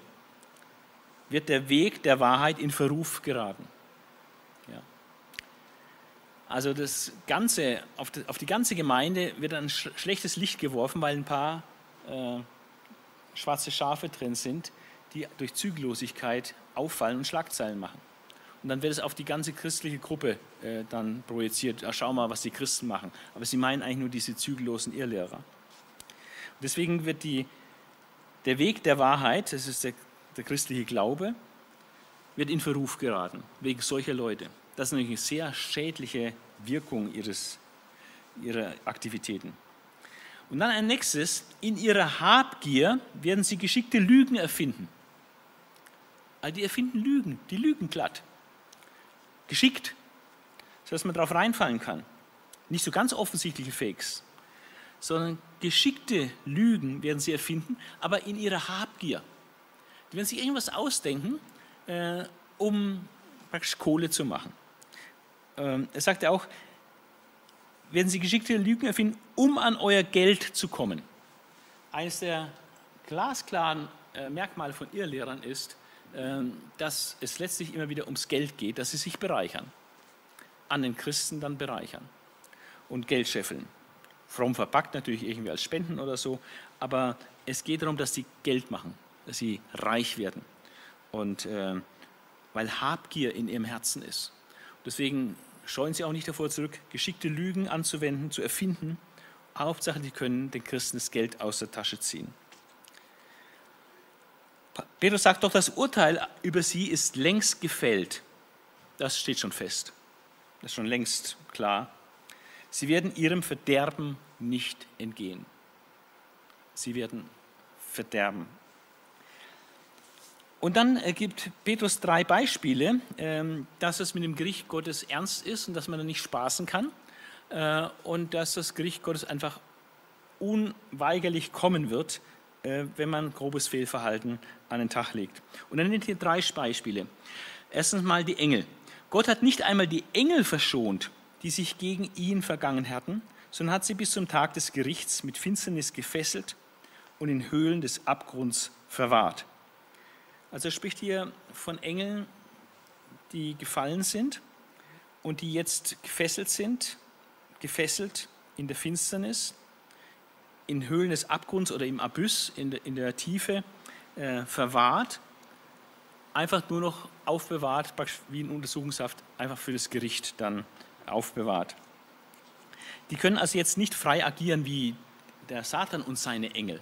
wird der Weg der Wahrheit in Verruf geraten. Also das Ganze, auf die, auf die ganze Gemeinde wird ein schlechtes Licht geworfen, weil ein paar äh, schwarze Schafe drin sind, die durch Zügellosigkeit auffallen und Schlagzeilen machen. Und dann wird es auf die ganze christliche Gruppe äh, dann projiziert. Ja, schau mal, was die Christen machen. Aber sie meinen eigentlich nur diese zügellosen Irrlehrer. Und deswegen wird die, der Weg der Wahrheit, das ist der, der christliche Glaube, wird in Verruf geraten, wegen solcher Leute. Das ist natürlich eine sehr schädliche Wirkung ihres, ihrer Aktivitäten. Und dann ein nächstes, in ihrer Habgier werden sie geschickte Lügen erfinden. Also die erfinden Lügen, die lügen glatt. Geschickt, sodass man darauf reinfallen kann. Nicht so ganz offensichtliche Fakes, sondern geschickte Lügen werden sie erfinden, aber in ihrer Habgier. Die werden sich irgendwas ausdenken, äh, um praktisch Kohle zu machen. Ähm, er sagt auch, werden Sie geschickte Lügen erfinden, um an euer Geld zu kommen. Eines der glasklaren äh, Merkmale von Irrlehrern ist, ähm, dass es letztlich immer wieder ums Geld geht, dass sie sich bereichern. An den Christen dann bereichern und Geld scheffeln. Fromm verpackt natürlich irgendwie als Spenden oder so, aber es geht darum, dass sie Geld machen, dass sie reich werden. Und äh, weil Habgier in ihrem Herzen ist. Deswegen scheuen sie auch nicht davor zurück, geschickte Lügen anzuwenden, zu erfinden. Hauptsache, die können den Christen das Geld aus der Tasche ziehen. Petrus sagt doch, das Urteil über sie ist längst gefällt. Das steht schon fest. Das ist schon längst klar. Sie werden ihrem Verderben nicht entgehen. Sie werden verderben. Und dann äh, gibt Petrus drei Beispiele, ähm, dass es mit dem Gericht Gottes ernst ist und dass man da nicht spaßen kann äh, und dass das Gericht Gottes einfach unweigerlich kommen wird, äh, wenn man grobes Fehlverhalten an den Tag legt. Und dann nennt hier drei Beispiele. Erstens mal die Engel. Gott hat nicht einmal die Engel verschont, die sich gegen ihn vergangen hatten, sondern hat sie bis zum Tag des Gerichts mit Finsternis gefesselt und in Höhlen des Abgrunds verwahrt. Also er spricht hier von Engeln, die gefallen sind und die jetzt gefesselt sind, gefesselt in der Finsternis, in Höhlen des Abgrunds oder im Abyss, in der, in der Tiefe äh, verwahrt, einfach nur noch aufbewahrt, wie in Untersuchungshaft, einfach für das Gericht dann aufbewahrt. Die können also jetzt nicht frei agieren wie der Satan und seine Engel.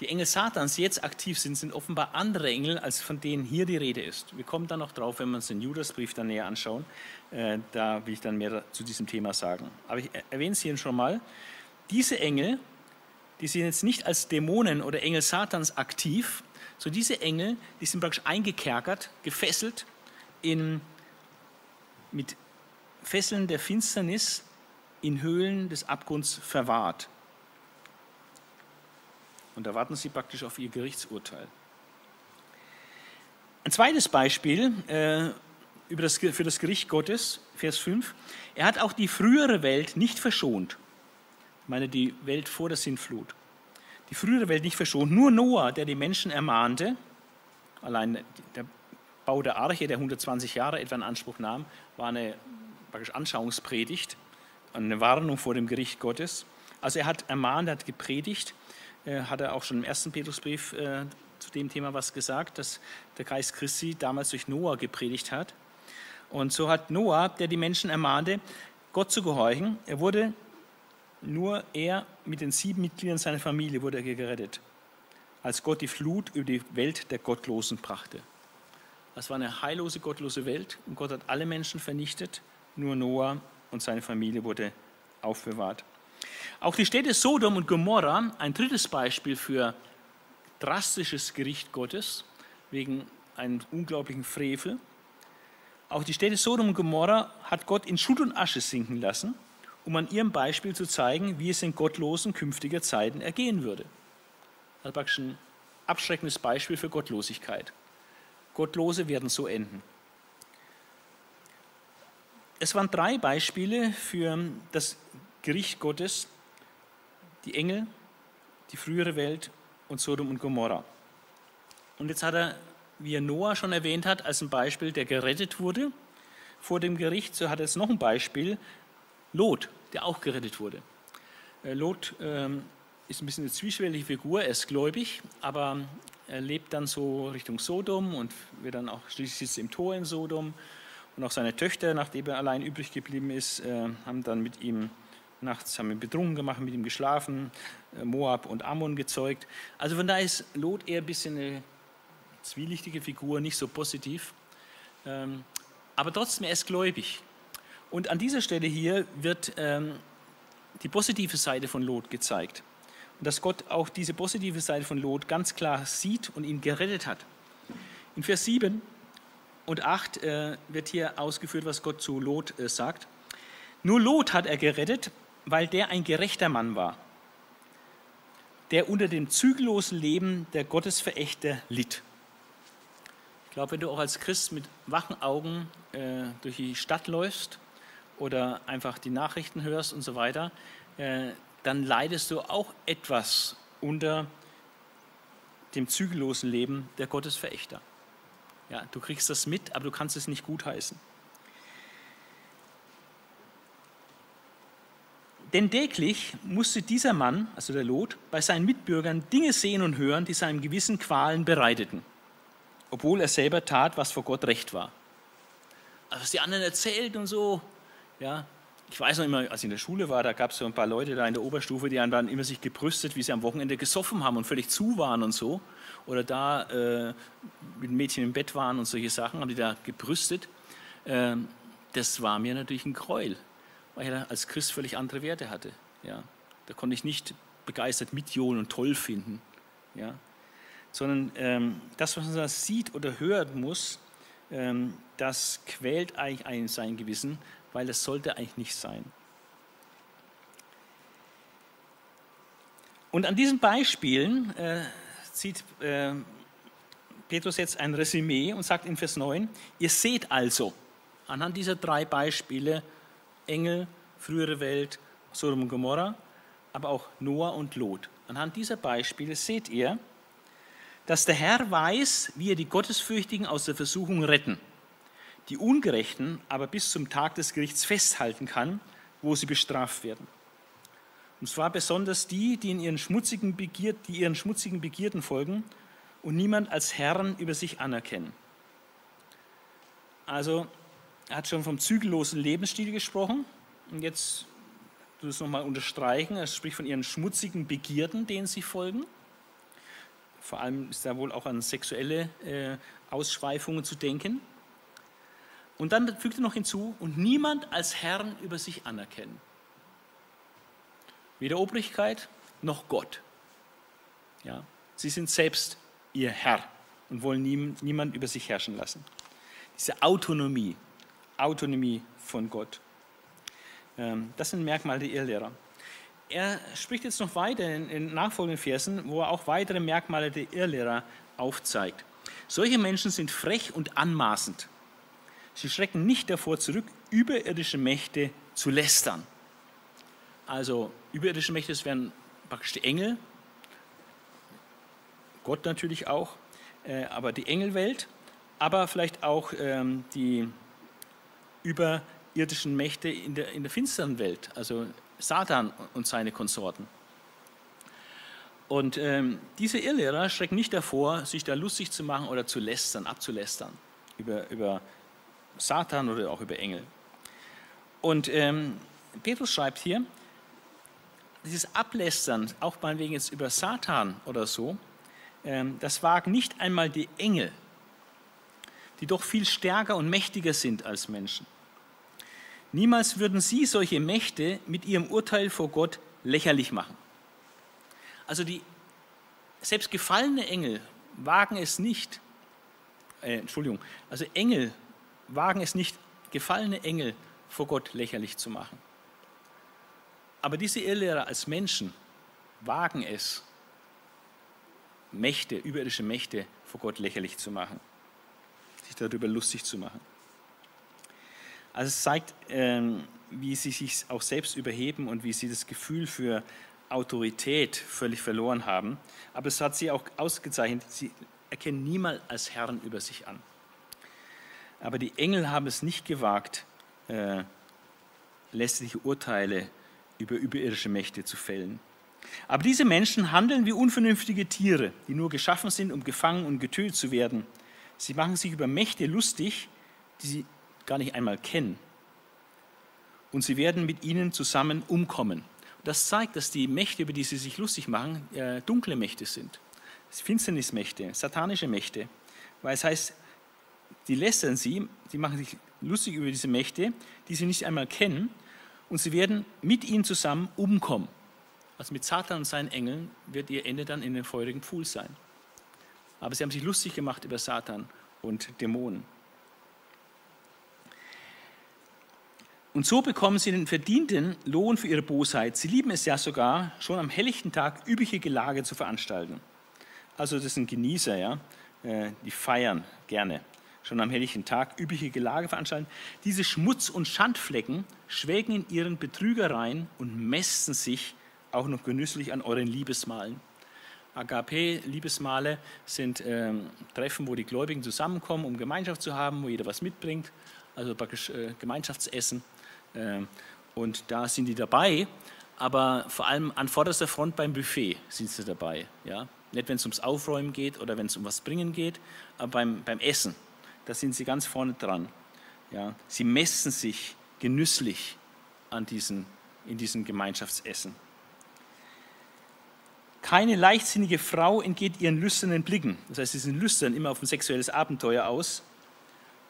Die Engel Satans jetzt aktiv sind, sind offenbar andere Engel, als von denen hier die Rede ist. Wir kommen dann noch drauf, wenn wir uns den Judasbrief dann näher anschauen. Äh, da will ich dann mehr zu diesem Thema sagen. Aber ich erwähne es hier schon mal. Diese Engel, die sind jetzt nicht als Dämonen oder Engel Satans aktiv, so diese Engel, die sind praktisch eingekerkert, gefesselt, in, mit Fesseln der Finsternis in Höhlen des Abgrunds verwahrt. Und da warten sie praktisch auf ihr Gerichtsurteil. Ein zweites Beispiel äh, über das, für das Gericht Gottes, Vers 5. Er hat auch die frühere Welt nicht verschont. Ich meine die Welt vor der Sintflut. Die frühere Welt nicht verschont. Nur Noah, der die Menschen ermahnte, allein der Bau der Arche, der 120 Jahre etwa in Anspruch nahm, war eine praktisch Anschauungspredigt, eine Warnung vor dem Gericht Gottes. Also er hat ermahnt, er hat gepredigt hat er auch schon im ersten Petrusbrief äh, zu dem Thema was gesagt, dass der Geist Christi damals durch Noah gepredigt hat. Und so hat Noah, der die Menschen ermahnte, Gott zu gehorchen, er wurde nur er mit den sieben Mitgliedern seiner Familie wurde er gerettet, als Gott die Flut über die Welt der Gottlosen brachte. Das war eine heillose, gottlose Welt und Gott hat alle Menschen vernichtet, nur Noah und seine Familie wurde aufbewahrt. Auch die Städte Sodom und Gomorra, ein drittes Beispiel für drastisches Gericht Gottes wegen einem unglaublichen Frevel. Auch die Städte Sodom und Gomorra hat Gott in Schutt und Asche sinken lassen, um an ihrem Beispiel zu zeigen, wie es in gottlosen künftiger Zeiten ergehen würde. Das ist ein abschreckendes Beispiel für Gottlosigkeit. Gottlose werden so enden. Es waren drei Beispiele für das Gericht Gottes, die Engel, die frühere Welt und Sodom und Gomorra. Und jetzt hat er, wie er Noah schon erwähnt hat, als ein Beispiel, der gerettet wurde vor dem Gericht, so hat er jetzt noch ein Beispiel, Lot, der auch gerettet wurde. Äh, Lot ähm, ist ein bisschen eine zwiespältige Figur, er ist gläubig, aber er lebt dann so Richtung Sodom und wird dann auch schließlich sitzt im Tor in Sodom. Und auch seine Töchter, nachdem er allein übrig geblieben ist, äh, haben dann mit ihm Nachts haben wir betrunken gemacht, mit ihm geschlafen, äh, Moab und Ammon gezeugt. Also von daher ist Lot eher ein bisschen eine zwielichtige Figur, nicht so positiv. Ähm, aber trotzdem, er ist gläubig. Und an dieser Stelle hier wird ähm, die positive Seite von Lot gezeigt. Und dass Gott auch diese positive Seite von Lot ganz klar sieht und ihn gerettet hat. In Vers 7 und 8 äh, wird hier ausgeführt, was Gott zu Lot äh, sagt. Nur Lot hat er gerettet, weil der ein gerechter Mann war, der unter dem zügellosen Leben der Gottesverächter litt. Ich glaube, wenn du auch als Christ mit wachen Augen äh, durch die Stadt läufst oder einfach die Nachrichten hörst und so weiter, äh, dann leidest du auch etwas unter dem zügellosen Leben der Gottesverächter. Ja, du kriegst das mit, aber du kannst es nicht gutheißen. Denn täglich musste dieser Mann, also der Lot, bei seinen Mitbürgern Dinge sehen und hören, die seinem Gewissen Qualen bereiteten, obwohl er selber tat, was vor Gott recht war. Also was die anderen erzählt und so, ja. Ich weiß noch immer, als ich in der Schule war, da gab es so ein paar Leute da in der Oberstufe, die haben dann immer sich gebrüstet, wie sie am Wochenende gesoffen haben und völlig zu waren und so. Oder da äh, mit Mädchen im Bett waren und solche Sachen, haben die da gebrüstet. Ähm, das war mir natürlich ein Gräuel weil er als Christ völlig andere Werte hatte. Ja. Da konnte ich nicht begeistert mitjohlen und toll finden. Ja. Sondern ähm, das, was man sieht oder hören muss, ähm, das quält eigentlich ein, sein Gewissen, weil das sollte eigentlich nicht sein. Und an diesen Beispielen äh, zieht äh, Petrus jetzt ein Resümee und sagt in Vers 9, ihr seht also anhand dieser drei Beispiele, Engel, frühere Welt, Sodom und Gomorra, aber auch Noah und Lot. Anhand dieser Beispiele seht ihr, dass der Herr weiß, wie er die Gottesfürchtigen aus der Versuchung retten, die Ungerechten aber bis zum Tag des Gerichts festhalten kann, wo sie bestraft werden. Und zwar besonders die, die, in ihren schmutzigen Begier die ihren schmutzigen Begierden folgen und niemand als Herrn über sich anerkennen. Also er hat schon vom zügellosen Lebensstil gesprochen. Und jetzt du es nochmal unterstreichen. Er spricht von ihren schmutzigen Begierden, denen sie folgen. vor allem ist da wohl auch an sexuelle äh, Ausschweifungen zu denken. Und dann fügt er noch hinzu, und niemand als Herrn über sich anerkennen. Weder Obrigkeit noch Gott. Ja, sie sind selbst ihr Herr und wollen nie, niemand über sich herrschen lassen. Diese Autonomie, Autonomie von Gott. Ähm, das sind Merkmale der Irrlehrer. Er spricht jetzt noch weiter in, in nachfolgenden Versen, wo er auch weitere Merkmale der Irrlehrer aufzeigt. Solche Menschen sind frech und anmaßend. Sie schrecken nicht davor zurück, überirdische Mächte zu lästern. Also überirdische Mächte, das wären praktisch die Engel, Gott natürlich auch, äh, aber die Engelwelt, aber vielleicht auch ähm, die überirdischen Mächte in der, in der finsteren Welt, also Satan und seine Konsorten. Und ähm, diese Irrlehrer schrecken nicht davor, sich da lustig zu machen oder zu lästern, abzulästern über, über Satan oder auch über Engel. Und ähm, Petrus schreibt hier, dieses Ablästern, auch meinetwegen jetzt über Satan oder so, ähm, das wagen nicht einmal die Engel, die doch viel stärker und mächtiger sind als Menschen. Niemals würden sie solche Mächte mit ihrem Urteil vor Gott lächerlich machen. Also die selbst gefallene Engel wagen es nicht, äh, Entschuldigung, also Engel wagen es nicht, gefallene Engel vor Gott lächerlich zu machen. Aber diese Irrlehrer als Menschen wagen es, Mächte, überirdische Mächte vor Gott lächerlich zu machen, sich darüber lustig zu machen. Also es zeigt, ähm, wie sie sich auch selbst überheben und wie sie das Gefühl für Autorität völlig verloren haben. Aber es hat sie auch ausgezeichnet, sie erkennen niemand als Herrn über sich an. Aber die Engel haben es nicht gewagt, äh, lästliche Urteile über überirdische Mächte zu fällen. Aber diese Menschen handeln wie unvernünftige Tiere, die nur geschaffen sind, um gefangen und getötet zu werden. Sie machen sich über Mächte lustig, die sie gar nicht einmal kennen. Und sie werden mit ihnen zusammen umkommen. Das zeigt, dass die Mächte, über die sie sich lustig machen, äh, dunkle Mächte sind. Finsternismächte, satanische Mächte. Weil es heißt, die lästern sie, die machen sich lustig über diese Mächte, die sie nicht einmal kennen, und sie werden mit ihnen zusammen umkommen. Also mit Satan und seinen Engeln wird ihr Ende dann in den feurigen Pfuhl sein. Aber sie haben sich lustig gemacht über Satan und Dämonen. Und so bekommen sie den verdienten Lohn für ihre Bosheit. Sie lieben es ja sogar, schon am helllichten Tag übliche Gelage zu veranstalten. Also das sind Genießer, ja, äh, die feiern gerne. Schon am helllichten Tag übliche Gelage veranstalten. Diese Schmutz- und Schandflecken schwelgen in ihren Betrügereien und mästen sich auch noch genüsslich an euren Liebesmalen. Agape-Liebesmale sind äh, Treffen, wo die Gläubigen zusammenkommen, um Gemeinschaft zu haben, wo jeder was mitbringt, also praktisch äh, Gemeinschaftsessen. Äh, und da sind die dabei, aber vor allem an vorderster Front beim Buffet sind sie dabei. Ja? Nicht, wenn es ums Aufräumen geht oder wenn es um was bringen geht, aber beim, beim Essen, da sind sie ganz vorne dran. Ja? Sie messen sich genüsslich an diesen, in diesem Gemeinschaftsessen. Keine leichtsinnige Frau entgeht ihren lüsternen Blicken. Das heißt, sie sind lüstern, immer auf ein sexuelles Abenteuer aus.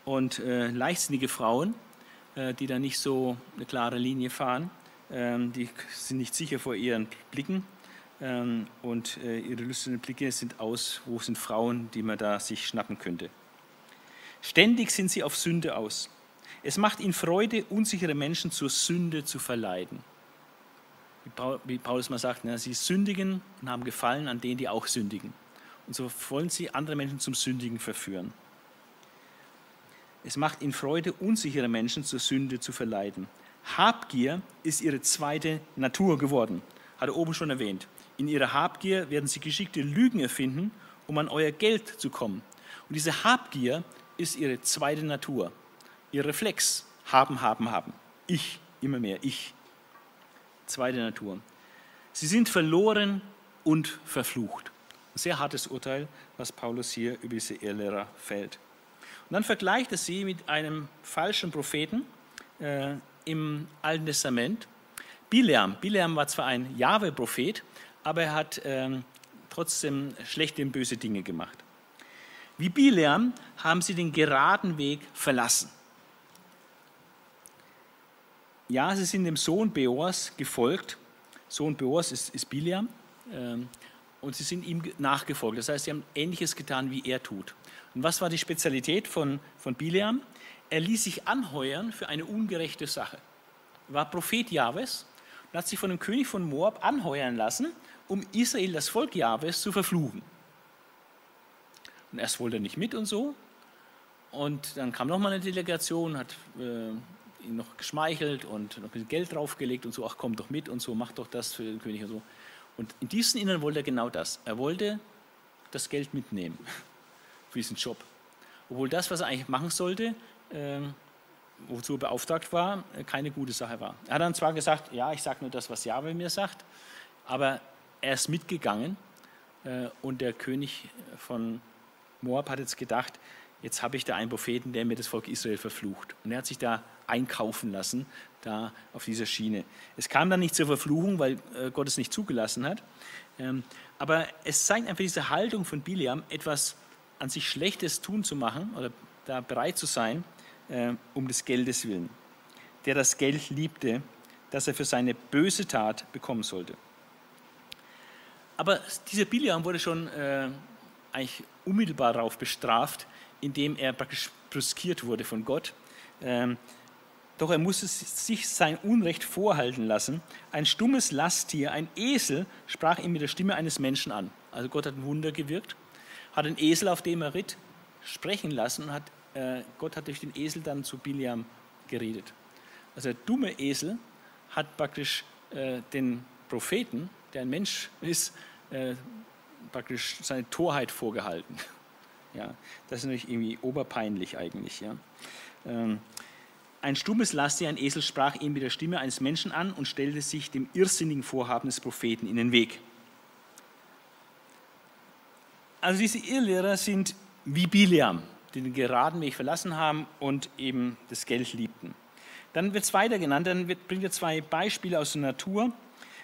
Und äh, leichtsinnige Frauen, äh, die da nicht so eine klare Linie fahren, ähm, die sind nicht sicher vor ihren Blicken. Ähm, und äh, ihre lüsternen Blicke sind aus, wo sind Frauen, die man da sich schnappen könnte. Ständig sind sie auf Sünde aus. Es macht ihnen Freude, unsichere Menschen zur Sünde zu verleiten wie Paulus mal sagt, ne, sie sündigen und haben Gefallen an denen, die auch sündigen. Und so wollen sie andere Menschen zum Sündigen verführen. Es macht ihnen Freude, unsichere Menschen zur Sünde zu verleiten. Habgier ist ihre zweite Natur geworden, hat er oben schon erwähnt. In ihrer Habgier werden sie geschickte Lügen erfinden, um an euer Geld zu kommen. Und diese Habgier ist ihre zweite Natur, ihr Reflex. Haben, haben, haben. Ich, immer mehr, ich zweite Natur. Sie sind verloren und verflucht. Ein sehr hartes Urteil, was Paulus hier über diese Irrlehrer fällt. Und dann vergleicht er sie mit einem falschen Propheten äh, im Alten Testament. Bileam. Bileam war zwar ein Jahwe-Prophet, aber er hat äh, trotzdem schlechte und böse Dinge gemacht. Wie Bileam haben sie den geraden Weg verlassen. Ja, sie sind dem Sohn Beors gefolgt. Sohn Beors ist, ist Bileam. Ähm, und sie sind ihm nachgefolgt. Das heißt, sie haben Ähnliches getan, wie er tut. Und was war die Spezialität von, von Bileam? Er ließ sich anheuern für eine ungerechte Sache. Er war Prophet Jahwes und hat sich von dem König von Moab anheuern lassen, um Israel, das Volk Jahwes, zu verfluchen. Und erst wollte er nicht mit und so. Und dann kam nochmal eine Delegation, hat äh, ihn noch geschmeichelt und noch ein bisschen Geld draufgelegt und so, ach komm doch mit und so, mach doch das für den König und so. Und in diesem Inneren wollte er genau das. Er wollte das Geld mitnehmen für diesen Job. Obwohl das, was er eigentlich machen sollte, äh, wozu er beauftragt war, keine gute Sache war. Er hat dann zwar gesagt, ja, ich sage nur das, was Jahwe mir sagt, aber er ist mitgegangen äh, und der König von Moab hat jetzt gedacht, jetzt habe ich da einen Propheten, der mir das Volk Israel verflucht. Und er hat sich da einkaufen lassen, da auf dieser Schiene. Es kam dann nicht zur Verfluchung, weil äh, Gott es nicht zugelassen hat. Ähm, aber es zeigt einfach diese Haltung von Biliam, etwas an sich Schlechtes tun zu machen oder da bereit zu sein, äh, um des Geldes willen. Der das Geld liebte, das er für seine böse Tat bekommen sollte. Aber dieser Biliam wurde schon äh, eigentlich unmittelbar darauf bestraft, indem er praktisch brüskiert wurde von Gott. Ähm, doch er musste sich sein Unrecht vorhalten lassen. Ein stummes Lasttier, ein Esel, sprach ihm mit der Stimme eines Menschen an. Also Gott hat ein Wunder gewirkt, hat den Esel, auf dem er ritt, sprechen lassen und hat, äh, Gott hat durch den Esel dann zu Biliam geredet. Also der dumme Esel hat praktisch äh, den Propheten, der ein Mensch ist, äh, praktisch seine Torheit vorgehalten. Ja, das ist natürlich irgendwie oberpeinlich eigentlich. Ja. Ähm, ein stummes Lasstier, ein Esel, sprach ihm mit der Stimme eines Menschen an und stellte sich dem irrsinnigen Vorhaben des Propheten in den Weg. Also diese Irrlehrer sind wie Biliam, die den geraden Weg verlassen haben und eben das Geld liebten. Dann wird es weiter genannt, dann wird, bringt er zwei Beispiele aus der Natur.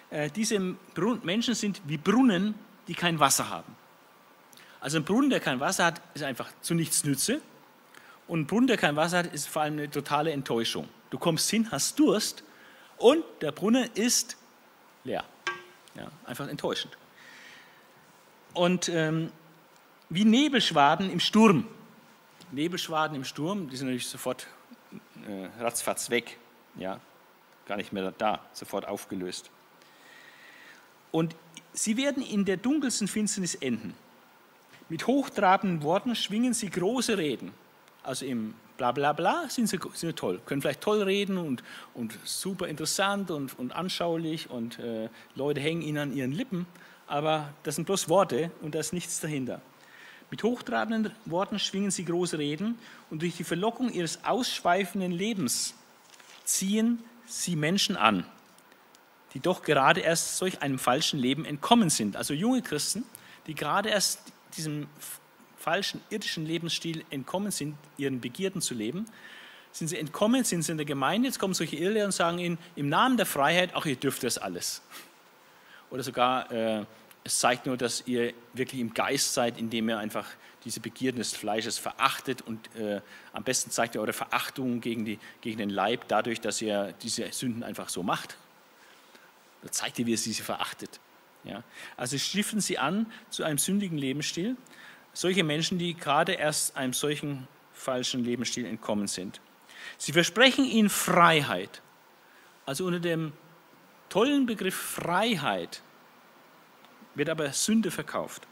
Äh, diese Menschen sind wie Brunnen, die kein Wasser haben. Also ein Brunnen, der kein Wasser hat, ist einfach zu nichts Nütze. Und ein Brunnen, der kein Wasser hat, ist vor allem eine totale Enttäuschung. Du kommst hin, hast Durst und der Brunnen ist leer. Ja, einfach enttäuschend. Und ähm, wie Nebelschwaden im Sturm. Nebelschwaden im Sturm, die sind natürlich sofort äh, ratzfatz weg. Ja, gar nicht mehr da, sofort aufgelöst. Und Sie werden in der dunkelsten Finsternis enden. Mit hochtrabenden Worten schwingen sie große Reden. Also im Blablabla bla bla sind, sie, sind sie toll, können vielleicht toll reden und, und super interessant und, und anschaulich und äh, Leute hängen ihnen an ihren Lippen, aber das sind bloß Worte und da ist nichts dahinter. Mit hochtrabenden Worten schwingen sie große Reden und durch die Verlockung ihres ausschweifenden Lebens ziehen sie Menschen an die doch gerade erst solch einem falschen Leben entkommen sind. Also junge Christen, die gerade erst diesem falschen irdischen Lebensstil entkommen sind, ihren Begierden zu leben. Sind sie entkommen, sind sie in der Gemeinde, jetzt kommen solche Irrlehrer und sagen ihnen im Namen der Freiheit, ach, ihr dürft das alles. Oder sogar, äh, es zeigt nur, dass ihr wirklich im Geist seid, indem ihr einfach diese Begierden des Fleisches verachtet und äh, am besten zeigt ihr eure Verachtung gegen, die, gegen den Leib dadurch, dass ihr diese Sünden einfach so macht. Da zeigt er, wie er sie verachtet. Ja? Also stiften sie an zu einem sündigen Lebensstil. Solche Menschen, die gerade erst einem solchen falschen Lebensstil entkommen sind. Sie versprechen ihnen Freiheit. Also unter dem tollen Begriff Freiheit wird aber Sünde verkauft.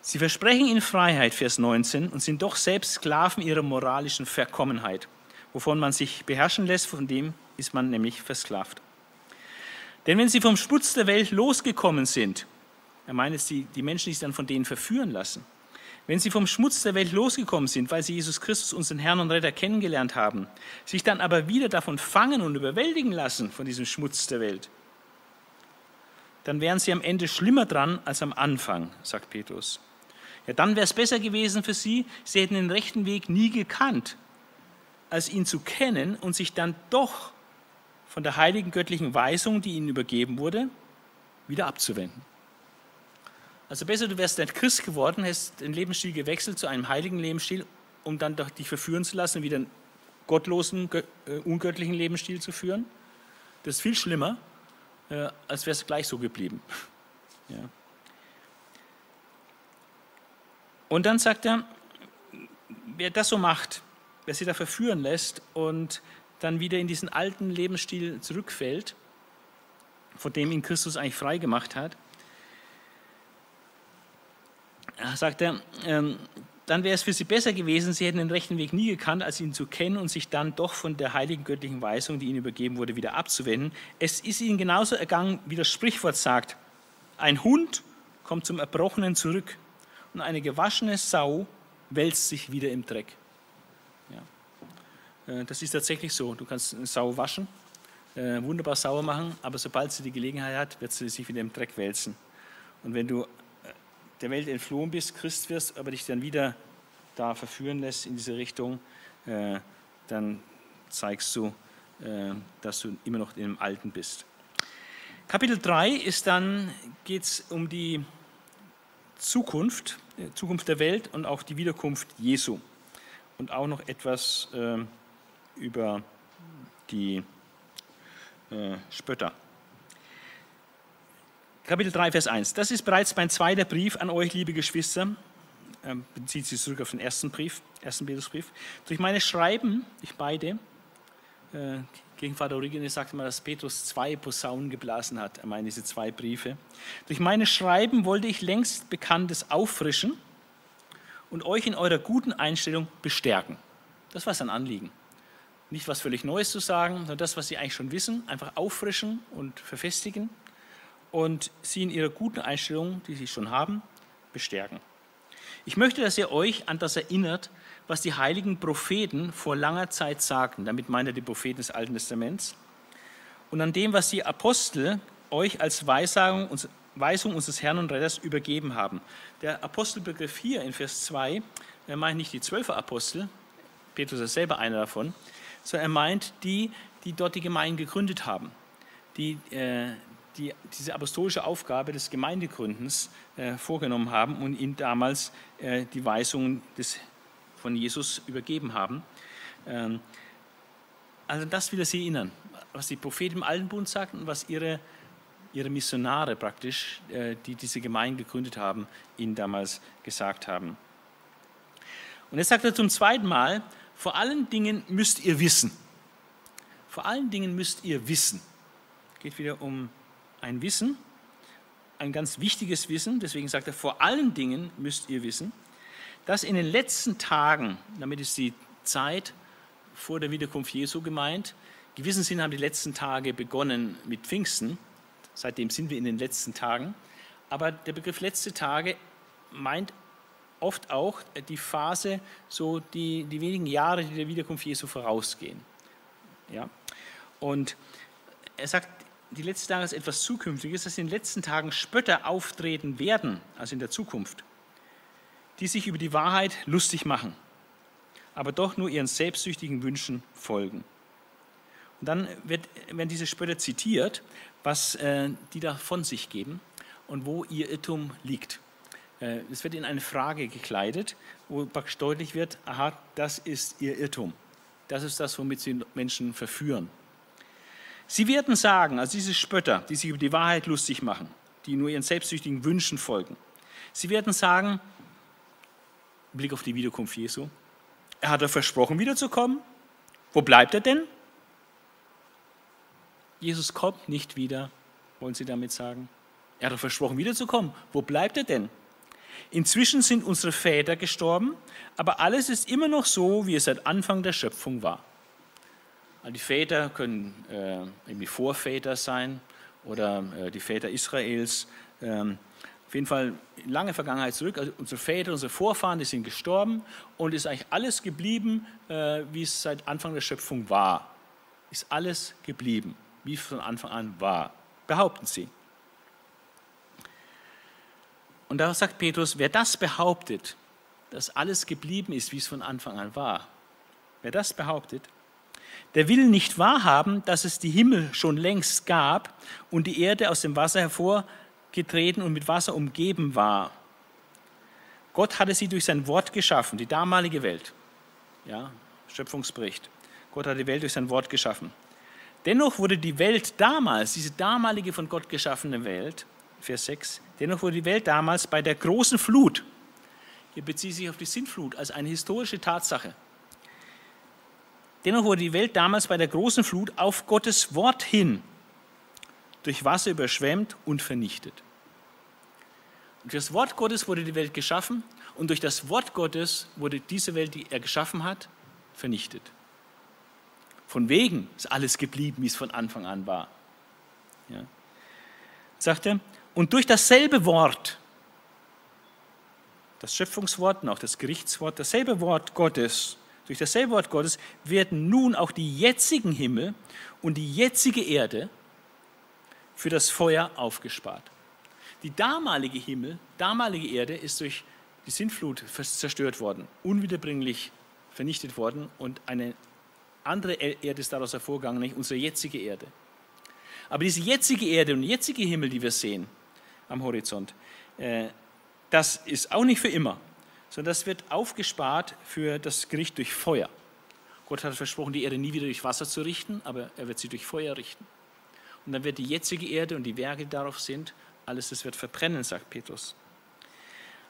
Sie versprechen ihnen Freiheit, Vers 19, und sind doch selbst Sklaven ihrer moralischen Verkommenheit. Wovon man sich beherrschen lässt, von dem ist man nämlich versklavt. Denn wenn sie vom Schmutz der Welt losgekommen sind, er meint es die, die Menschen, die sich dann von denen verführen lassen, wenn sie vom Schmutz der Welt losgekommen sind, weil sie Jesus Christus, unseren Herrn und Retter, kennengelernt haben, sich dann aber wieder davon fangen und überwältigen lassen von diesem Schmutz der Welt, dann wären sie am Ende schlimmer dran als am Anfang, sagt Petrus. Ja, dann wäre es besser gewesen für sie, sie hätten den rechten Weg nie gekannt, als ihn zu kennen und sich dann doch von der heiligen göttlichen Weisung, die ihnen übergeben wurde, wieder abzuwenden. Also besser, du wärst ein Christ geworden, hast den Lebensstil gewechselt zu einem heiligen Lebensstil, um dann dich verführen zu lassen, wieder einen gottlosen, äh, ungöttlichen Lebensstil zu führen. Das ist viel schlimmer, äh, als wäre es gleich so geblieben. Ja. Und dann sagt er, wer das so macht, wer sich da verführen lässt und dann wieder in diesen alten Lebensstil zurückfällt, von dem ihn Christus eigentlich frei gemacht hat, sagt er, ähm, dann wäre es für sie besser gewesen, sie hätten den rechten Weg nie gekannt, als ihn zu kennen und sich dann doch von der heiligen göttlichen Weisung, die ihnen übergeben wurde, wieder abzuwenden. Es ist ihnen genauso ergangen, wie das Sprichwort sagt. Ein Hund kommt zum Erbrochenen zurück und eine gewaschene Sau wälzt sich wieder im Dreck. Ja. Äh, das ist tatsächlich so. Du kannst eine Sau waschen, äh, wunderbar sauer machen, aber sobald sie die Gelegenheit hat, wird sie sich wieder im Dreck wälzen. Und wenn du der Welt entflohen bist, Christ wirst, aber dich dann wieder da verführen lässt in diese Richtung, äh, dann zeigst du, äh, dass du immer noch im Alten bist. Kapitel 3 ist dann, geht es um die Zukunft, die Zukunft der Welt und auch die Wiederkunft Jesu. Und auch noch etwas äh, über die äh, Spötter. Kapitel 3, Vers 1. Das ist bereits mein zweiter Brief an euch, liebe Geschwister. Ähm, bezieht sich zurück auf den ersten Brief, ersten Petrusbrief. Durch meine Schreiben, ich beide, äh, gegen Vater Origenes sagte man, dass Petrus zwei Posaunen geblasen hat. Er meint diese zwei Briefe. Durch meine Schreiben wollte ich längst Bekanntes auffrischen und euch in eurer guten Einstellung bestärken. Das war sein Anliegen. Nicht was völlig Neues zu sagen, sondern das, was sie eigentlich schon wissen, einfach auffrischen und verfestigen und sie in ihrer guten Einstellung, die sie schon haben, bestärken. Ich möchte, dass ihr euch an das erinnert, was die heiligen Propheten vor langer Zeit sagten. Damit meint er die Propheten des Alten Testaments. Und an dem, was die Apostel euch als Weisung, Weisung unseres Herrn und Retters übergeben haben. Der Apostelbegriff hier in Vers 2, er meint nicht die zwölf Apostel, Petrus ist selber einer davon, sondern er meint die, die dort die Gemeinden gegründet haben, die äh, die diese apostolische Aufgabe des Gemeindegründens äh, vorgenommen haben und ihm damals äh, die Weisungen des, von Jesus übergeben haben. Ähm, also das will er sie erinnern, was die Propheten im Alten Bund sagten was ihre, ihre Missionare praktisch, äh, die diese Gemeinde gegründet haben, ihnen damals gesagt haben. Und jetzt sagt er zum zweiten Mal, vor allen Dingen müsst ihr wissen. Vor allen Dingen müsst ihr wissen. Geht wieder um ein Wissen, ein ganz wichtiges Wissen, deswegen sagt er, vor allen Dingen müsst ihr wissen, dass in den letzten Tagen, damit ist die Zeit vor der Wiederkunft Jesu gemeint, gewissen Sinn haben die letzten Tage begonnen mit Pfingsten, seitdem sind wir in den letzten Tagen, aber der Begriff letzte Tage meint oft auch die Phase, so die, die wenigen Jahre, die der Wiederkunft Jesu vorausgehen. Ja? Und er sagt, die letzten Tage ist etwas Zukünftiges, dass in den letzten Tagen Spötter auftreten werden, also in der Zukunft, die sich über die Wahrheit lustig machen, aber doch nur ihren selbstsüchtigen Wünschen folgen. Und dann wird, werden diese Spötter zitiert, was äh, die da von sich geben und wo ihr Irrtum liegt. Äh, es wird in eine Frage gekleidet, wo praktisch deutlich wird, aha, das ist ihr Irrtum. Das ist das, womit sie Menschen verführen. Sie werden sagen, also diese Spötter, die sich über die Wahrheit lustig machen, die nur ihren selbstsüchtigen Wünschen folgen, sie werden sagen, Blick auf die Wiederkunft Jesu, er hat er versprochen, wiederzukommen. Wo bleibt er denn? Jesus kommt nicht wieder, wollen Sie damit sagen. Er hat er versprochen, wiederzukommen. Wo bleibt er denn? Inzwischen sind unsere Väter gestorben, aber alles ist immer noch so, wie es seit Anfang der Schöpfung war. Die Väter können äh, irgendwie Vorväter sein oder äh, die Väter Israels. Ähm, auf jeden Fall lange Vergangenheit zurück. Also unsere Väter, unsere Vorfahren, die sind gestorben und ist eigentlich alles geblieben, äh, wie es seit Anfang der Schöpfung war. Ist alles geblieben, wie es von Anfang an war, behaupten sie. Und da sagt Petrus, wer das behauptet, dass alles geblieben ist, wie es von Anfang an war, wer das behauptet, der will nicht wahrhaben, dass es die Himmel schon längst gab und die Erde aus dem Wasser hervor getreten und mit Wasser umgeben war. Gott hatte sie durch sein Wort geschaffen, die damalige Welt. Ja, Schöpfungsbericht. Gott hat die Welt durch sein Wort geschaffen. Dennoch wurde die Welt damals, diese damalige von Gott geschaffene Welt, Vers 6, dennoch wurde die Welt damals bei der großen Flut, hier bezieht sich auf die Sintflut als eine historische Tatsache, dennoch wurde die Welt damals bei der großen Flut auf Gottes Wort hin durch Wasser überschwemmt und vernichtet. Durch das Wort Gottes wurde die Welt geschaffen und durch das Wort Gottes wurde diese Welt, die er geschaffen hat, vernichtet. Von wegen ist alles geblieben, wie es von Anfang an war. Ja. Sagt er, und durch dasselbe Wort, das Schöpfungswort und auch das Gerichtswort, dasselbe Wort Gottes, durch dasselbe Wort Gottes werden nun auch die jetzigen Himmel und die jetzige Erde für das Feuer aufgespart. Die damalige Himmel, damalige Erde ist durch die Sintflut zerstört worden, unwiederbringlich vernichtet worden und eine andere Erde ist daraus hervorgegangen, nämlich unsere jetzige Erde. Aber diese jetzige Erde und jetzige Himmel, die wir sehen am Horizont, äh, das ist auch nicht für immer, sondern das wird aufgespart für das Gericht durch Feuer. Gott hat versprochen, die Erde nie wieder durch Wasser zu richten, aber er wird sie durch Feuer richten. Und dann wird die jetzige Erde und die Werke, die darauf sind, alles das wird verbrennen, sagt Petrus.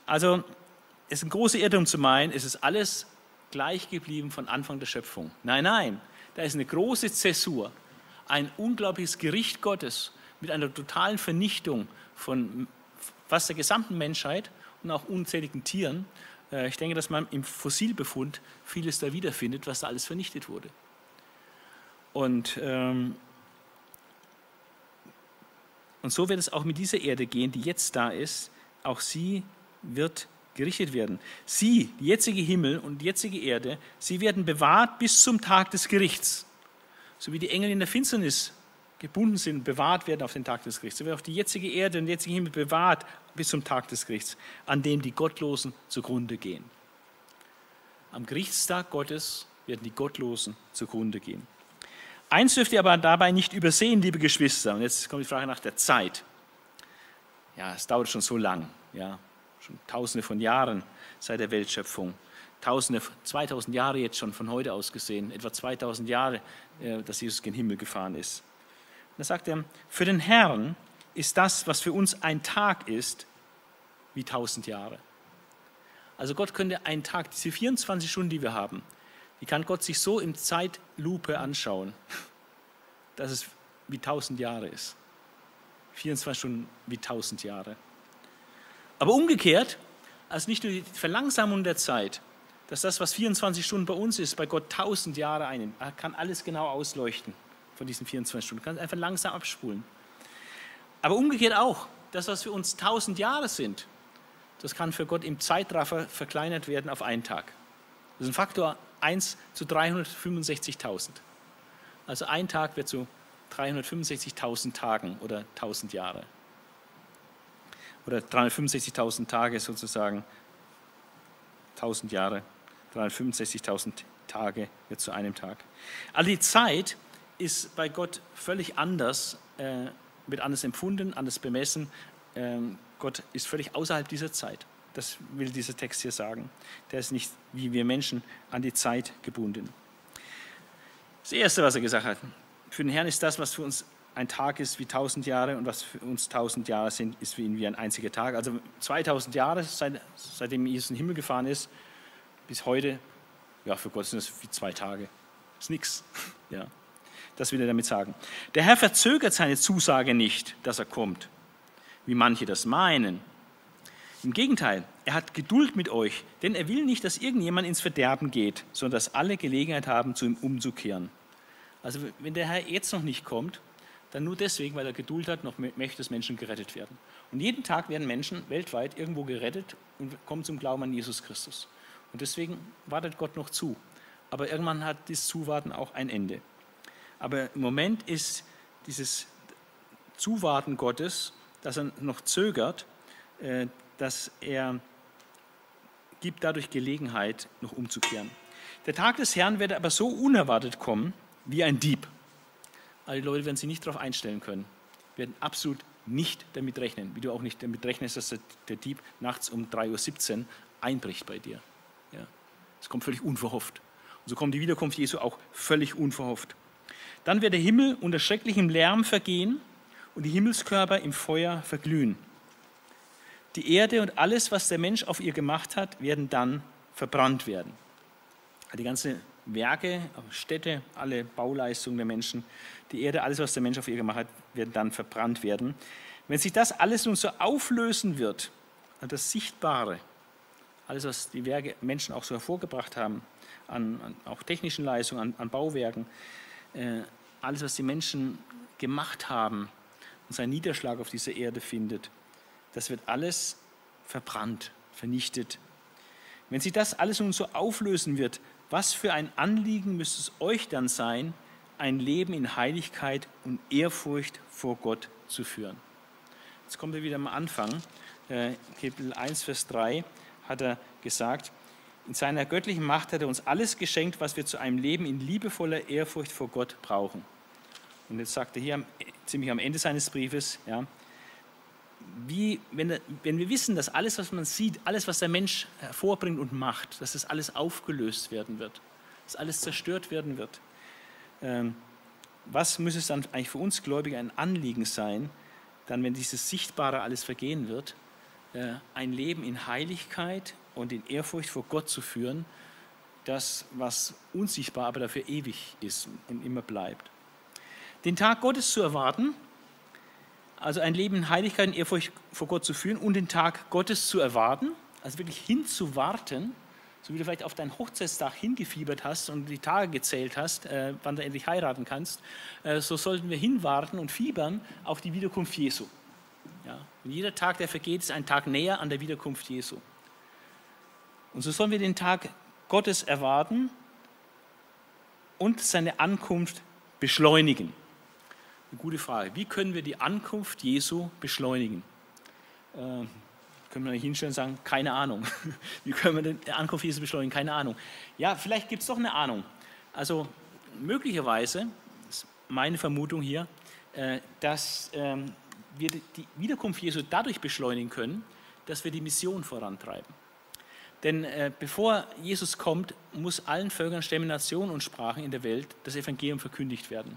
Also es ist ein großer Irrtum zu meinen, es ist alles gleich geblieben von Anfang der Schöpfung. Nein, nein, da ist eine große Zäsur, ein unglaubliches Gericht Gottes mit einer totalen Vernichtung von fast der gesamten Menschheit und auch unzähligen Tieren. Äh, ich denke, dass man im Fossilbefund vieles da wiederfindet, was da alles vernichtet wurde. Und, ähm, und so wird es auch mit dieser Erde gehen, die jetzt da ist. Auch sie wird gerichtet werden. Sie, die jetzige Himmel und die jetzige Erde, sie werden bewahrt bis zum Tag des Gerichts. So wie die Engel in der Finsternis gebunden sind, bewahrt werden auf den Tag des Gerichts. So wird auch die jetzige Erde und der jetzige Himmel bewahrt bis zum Tag des Gerichts, an dem die Gottlosen zugrunde gehen. Am Gerichtstag Gottes werden die Gottlosen zugrunde gehen. Eins dürft ihr aber dabei nicht übersehen, liebe Geschwister. Und jetzt kommt die Frage nach der Zeit. Ja, es dauert schon so lang. Ja, schon tausende von Jahren seit der Weltschöpfung. Tausende, 2000 Jahre jetzt schon von heute aus gesehen, etwa 2000 Jahre, äh, dass Jesus gen Himmel gefahren ist. Da sagt er, für den Herrn ist das, was für uns ein Tag ist, wie tausend Jahre. Also Gott könnte einen Tag, diese 24 Stunden, die wir haben, die kann Gott sich so im Zeitlupe anschauen, dass es wie tausend Jahre ist. 24 Stunden wie tausend Jahre. Aber umgekehrt, als nicht nur die Verlangsamung der Zeit, dass das, was 24 Stunden bei uns ist, bei Gott 1000 Jahre einnimmt. Er kann alles genau ausleuchten von diesen 24 Stunden. Er kann einfach langsam abspulen. Aber umgekehrt auch, das, was für uns 1000 Jahre sind, das kann für Gott im Zeitraffer verkleinert werden auf einen Tag. Das ist ein Faktor 1 zu 365.000. Also ein Tag wird zu 365.000 Tagen oder 1000 Jahre oder 365.000 Tage sozusagen, 1000 Jahre, 365.000 Tage wird zu einem Tag. All die Zeit ist bei Gott völlig anders, äh, wird anders empfunden, anders bemessen. Ähm, Gott ist völlig außerhalb dieser Zeit. Das will dieser Text hier sagen. Der ist nicht wie wir Menschen an die Zeit gebunden. Das Erste, was er gesagt hat, für den Herrn ist das, was für uns ein Tag ist wie tausend Jahre und was für uns tausend Jahre sind, ist für ihn wie ein einziger Tag. Also 2000 Jahre, seit, seitdem Jesus in den Himmel gefahren ist, bis heute, ja, für Gott sind es wie zwei Tage. Das ist nichts. Ja, das will er damit sagen. Der Herr verzögert seine Zusage nicht, dass er kommt, wie manche das meinen. Im Gegenteil, er hat Geduld mit euch, denn er will nicht, dass irgendjemand ins Verderben geht, sondern dass alle Gelegenheit haben, zu ihm umzukehren. Also wenn der Herr jetzt noch nicht kommt, dann nur deswegen, weil er Geduld hat, noch möchte, dass Menschen gerettet werden. Und jeden Tag werden Menschen weltweit irgendwo gerettet und kommen zum Glauben an Jesus Christus. Und deswegen wartet Gott noch zu. Aber irgendwann hat dieses Zuwarten auch ein Ende. Aber im Moment ist dieses Zuwarten Gottes, dass er noch zögert, äh, dass er gibt dadurch Gelegenheit, noch umzukehren. Der Tag des Herrn wird aber so unerwartet kommen wie ein Dieb. Alle Leute werden sich nicht darauf einstellen können, werden absolut nicht damit rechnen, wie du auch nicht damit rechnest, dass der Dieb nachts um 3.17 Uhr einbricht bei dir. Ja. Kommt völlig unverhofft. Und so kommt die Wiederkunft Jesu auch völlig unverhofft. Dann wird der Himmel unter schrecklichem Lärm vergehen und die Himmelskörper im Feuer verglühen. Die Erde und alles, was der Mensch auf ihr gemacht hat, werden dann verbrannt werden. Die ganzen Werke, Städte, alle Bauleistungen der Menschen, die Erde, alles, was der Mensch auf ihr gemacht hat, werden dann verbrannt werden. Wenn sich das alles nun so auflösen wird, das Sichtbare, alles, was die Werke Menschen auch so hervorgebracht haben, an, an auch technischen Leistungen, an, an Bauwerken, äh, alles, was die Menschen gemacht haben und seinen Niederschlag auf dieser Erde findet, das wird alles verbrannt, vernichtet. Wenn sich das alles nun so auflösen wird, was für ein Anliegen müsste es euch dann sein, ein Leben in Heiligkeit und Ehrfurcht vor Gott zu führen? Jetzt kommt er wieder am Anfang, äh, Kapitel 1, Vers 3, hat er gesagt, in seiner göttlichen Macht hat er uns alles geschenkt, was wir zu einem Leben in liebevoller Ehrfurcht vor Gott brauchen. Und jetzt sagt er hier ziemlich am Ende seines Briefes, ja, wie, wenn, wenn wir wissen, dass alles, was man sieht, alles, was der Mensch hervorbringt und macht, dass das alles aufgelöst werden wird, dass alles zerstört werden wird, ähm, was muss es dann eigentlich für uns Gläubige ein Anliegen sein, dann, wenn dieses Sichtbare alles vergehen wird, äh, ein Leben in Heiligkeit und in Ehrfurcht vor Gott zu führen, das, was unsichtbar, aber dafür ewig ist und immer bleibt. Den Tag Gottes zu erwarten, also ein Leben in Heiligkeit und Ehrfurcht vor Gott zu führen und den Tag Gottes zu erwarten, also wirklich hinzuwarten, so wie du vielleicht auf deinen Hochzeitstag hingefiebert hast und die Tage gezählt hast, äh, wann du endlich heiraten kannst, äh, so sollten wir hinwarten und fiebern auf die Wiederkunft Jesu. Ja? Und jeder Tag, der vergeht, ist ein Tag näher an der Wiederkunft Jesu. Und so sollen wir den Tag Gottes erwarten und seine Ankunft beschleunigen. Eine gute Frage. Wie können wir die Ankunft Jesu beschleunigen? Äh, können wir nicht hinstellen und sagen, keine Ahnung. Wie können wir die Ankunft Jesu beschleunigen? Keine Ahnung. Ja, vielleicht gibt es doch eine Ahnung. Also möglicherweise, ist meine Vermutung hier, äh, dass ähm, wir die Wiederkunft Jesu dadurch beschleunigen können, dass wir die Mission vorantreiben. Denn äh, bevor Jesus kommt, muss allen Völkern, Stämmen, Nationen und Sprachen in der Welt das Evangelium verkündigt werden.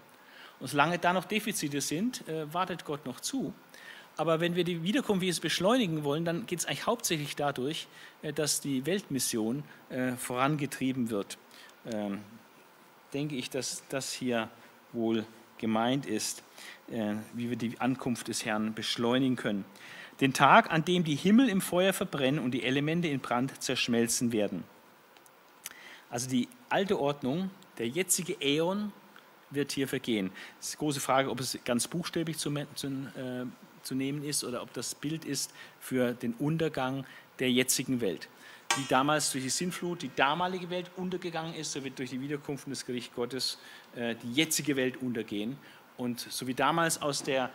Und solange da noch Defizite sind, äh, wartet Gott noch zu. Aber wenn wir die Wiederkunft Jesu beschleunigen wollen, dann geht es eigentlich hauptsächlich dadurch, äh, dass die Weltmission äh, vorangetrieben wird. Ähm, denke ich, dass das hier wohl gemeint ist, äh, wie wir die Ankunft des Herrn beschleunigen können. Den Tag, an dem die Himmel im Feuer verbrennen und die Elemente in Brand zerschmelzen werden. Also die alte Ordnung, der jetzige Äon wird hier vergehen. Es ist die große Frage, ob es ganz buchstäblich zu, zu, äh, zu nehmen ist oder ob das Bild ist für den Untergang der jetzigen Welt. Wie damals durch die Sintflut die damalige Welt untergegangen ist, so wird durch die Wiederkunft des Gerichts Gottes äh, die jetzige Welt untergehen. Und so wie damals aus der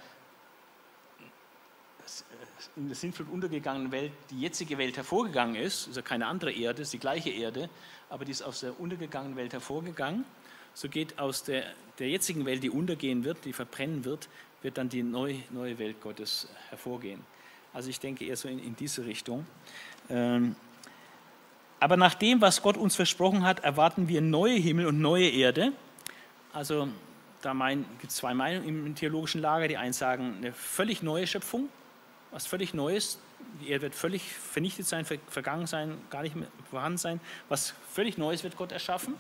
in der Sintflut untergegangenen Welt die jetzige Welt hervorgegangen ist, ist ja keine andere Erde, ist die gleiche Erde, aber die ist aus der untergegangenen Welt hervorgegangen so geht aus der, der jetzigen Welt, die untergehen wird, die verbrennen wird, wird dann die neue, neue Welt Gottes hervorgehen. Also ich denke eher so in, in diese Richtung. Ähm, aber nach dem, was Gott uns versprochen hat, erwarten wir neue Himmel und neue Erde. Also da gibt es zwei Meinungen im theologischen Lager. Die einen sagen, eine völlig neue Schöpfung, was völlig Neues. Die Erde wird völlig vernichtet sein, vergangen sein, gar nicht mehr vorhanden sein. Was völlig Neues wird Gott erschaffen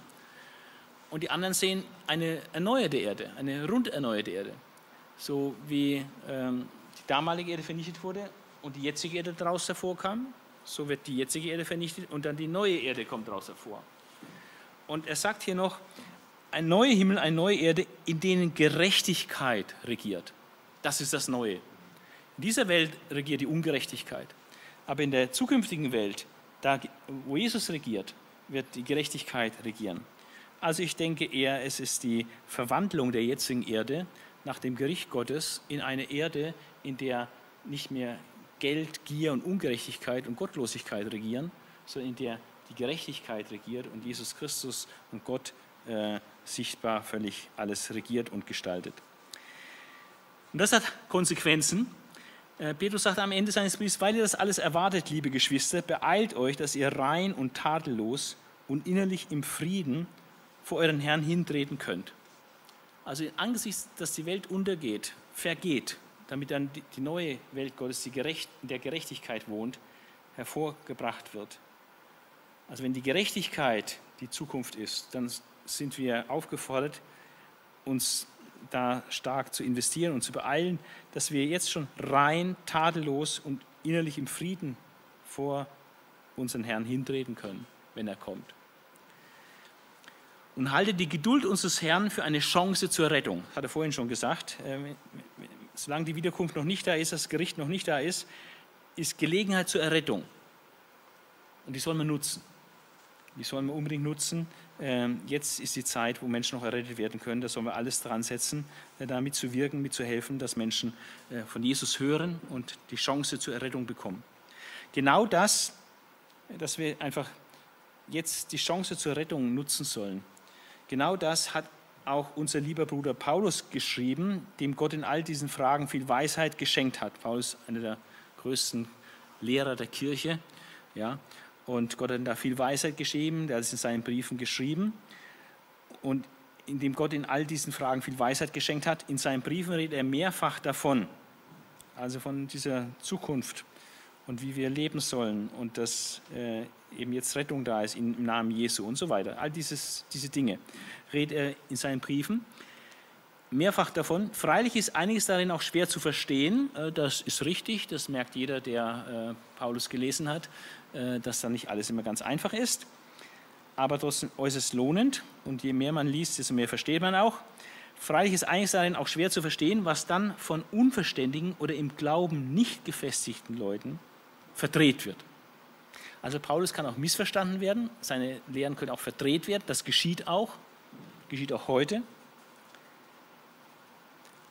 und die anderen sehen eine erneuerte Erde, eine rund erneuerte Erde. So wie ähm, die damalige Erde vernichtet wurde und die jetzige Erde daraus hervorkam, so wird die jetzige Erde vernichtet und dann die neue Erde kommt daraus hervor. Und er sagt hier noch, ein neuer Himmel, eine neue Erde, in denen Gerechtigkeit regiert. Das ist das Neue. In dieser Welt regiert die Ungerechtigkeit. Aber in der zukünftigen Welt, da, wo Jesus regiert, wird die Gerechtigkeit regieren. Also ich denke eher, es ist die Verwandlung der jetzigen Erde nach dem Gericht Gottes in eine Erde, in der nicht mehr Geld, Gier und Ungerechtigkeit und Gottlosigkeit regieren, sondern in der die Gerechtigkeit regiert und Jesus Christus und Gott äh, sichtbar völlig alles regiert und gestaltet. Und das hat Konsequenzen. Äh, Petrus sagt am Ende seines Briefs, weil ihr das alles erwartet, liebe Geschwister, beeilt euch, dass ihr rein und tadellos und innerlich im Frieden vor euren Herrn hintreten könnt. Also angesichts, dass die Welt untergeht, vergeht, damit dann die neue Welt Gottes, die gerecht, in der Gerechtigkeit wohnt, hervorgebracht wird. Also wenn die Gerechtigkeit die Zukunft ist, dann sind wir aufgefordert, uns da stark zu investieren und zu beeilen, dass wir jetzt schon rein, tadellos und innerlich im Frieden vor unseren Herrn hintreten können, wenn er kommt. Und halte die Geduld unseres Herrn für eine Chance zur Rettung. Hat er vorhin schon gesagt. Ähm, solange die Wiederkunft noch nicht da ist, das Gericht noch nicht da ist, ist Gelegenheit zur Errettung. Und die soll man nutzen. Die sollen wir unbedingt nutzen. Ähm, jetzt ist die Zeit, wo Menschen noch errettet werden können. Da sollen wir alles dran setzen, äh, da mitzuwirken, mitzuhelfen, dass Menschen äh, von Jesus hören und die Chance zur Errettung bekommen. Genau das, dass wir einfach jetzt die Chance zur Rettung nutzen sollen. Genau das hat auch unser lieber Bruder Paulus geschrieben, dem Gott in all diesen Fragen viel Weisheit geschenkt hat. Paulus, einer der größten Lehrer der Kirche, ja, und Gott hat da viel Weisheit geschrieben, der hat es in seinen Briefen geschrieben. Und indem Gott in all diesen Fragen viel Weisheit geschenkt hat, in seinen Briefen redet er mehrfach davon, also von dieser Zukunft und wie wir leben sollen und dass äh, eben jetzt Rettung da ist im Namen Jesu und so weiter. All dieses, diese Dinge redet er in seinen Briefen mehrfach davon. Freilich ist einiges darin auch schwer zu verstehen. Äh, das ist richtig, das merkt jeder, der äh, Paulus gelesen hat. Äh, dass da nicht alles immer ganz einfach ist, aber trotzdem äußerst lohnend. Und je mehr man liest, desto mehr versteht man auch. Freilich ist einiges darin auch schwer zu verstehen, was dann von unverständigen oder im Glauben nicht gefestigten Leuten verdreht wird. Also Paulus kann auch missverstanden werden, seine Lehren können auch verdreht werden, das geschieht auch, geschieht auch heute.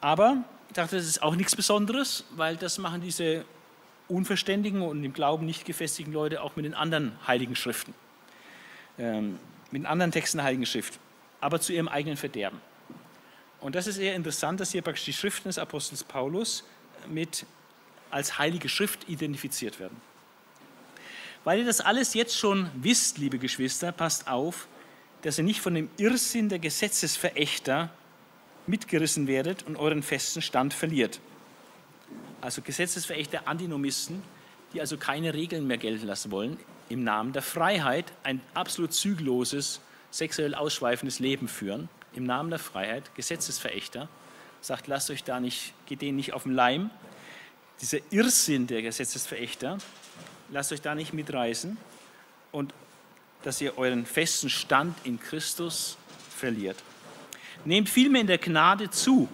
Aber ich dachte, das ist auch nichts Besonderes, weil das machen diese unverständigen und im Glauben nicht gefestigten Leute auch mit den anderen heiligen Schriften, ähm, mit den anderen Texten der Heiligen Schrift, aber zu ihrem eigenen Verderben. Und das ist eher interessant, dass hier praktisch die Schriften des Apostels Paulus mit als heilige Schrift identifiziert werden. Weil ihr das alles jetzt schon wisst, liebe Geschwister, passt auf, dass ihr nicht von dem Irrsinn der Gesetzesverächter mitgerissen werdet und euren festen Stand verliert also Gesetzesverächter, Antinomisten, die also keine Regeln mehr gelten lassen wollen, im Namen der Freiheit ein absolut zügelloses, sexuell ausschweifendes Leben führen, im Namen der Freiheit, Gesetzesverächter, sagt, lasst euch da nicht, geht denen nicht auf den Leim. Dieser Irrsinn der Gesetzesverächter, lasst euch da nicht mitreißen und dass ihr euren festen Stand in Christus verliert. Nehmt vielmehr in der Gnade zu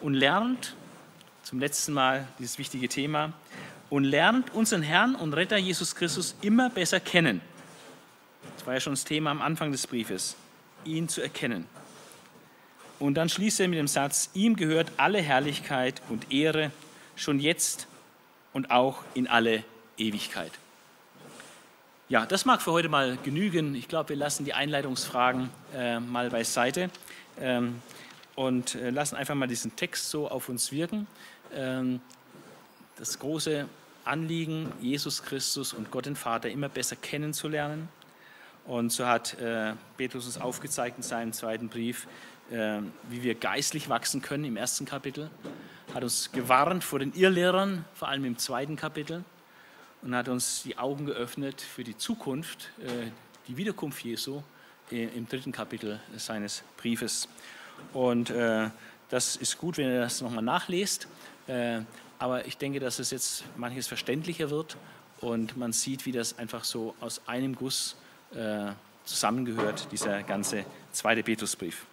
und lernt zum letzten Mal dieses wichtige Thema, und lernt unseren Herrn und Retter Jesus Christus immer besser kennen. Das war ja schon das Thema am Anfang des Briefes, ihn zu erkennen. Und dann schließt er mit dem Satz, ihm gehört alle Herrlichkeit und Ehre, schon jetzt und auch in alle Ewigkeit. Ja, das mag für heute mal genügen. Ich glaube, wir lassen die Einleitungsfragen äh, mal beiseite ähm, und äh, lassen einfach mal diesen Text so auf uns wirken. Ähm, das große Anliegen, Jesus Christus und Gott den Vater immer besser kennenzulernen. Und so hat äh, Petrus uns aufgezeigt in seinem zweiten Brief, äh, wie wir geistlich wachsen können im ersten Kapitel, hat uns gewarnt vor den Irrlehrern, vor allem im zweiten Kapitel, und hat uns die Augen geöffnet für die Zukunft, äh, die Wiederkunft Jesu im dritten Kapitel seines Briefes. Und das ist gut, wenn ihr das nochmal nachlest. Äh, aber ich denke, dass es jetzt manches verständlicher wird und man sieht, wie das einfach so aus einem Guss äh, zusammengehört, dieser ganze zweite Petrusbrief.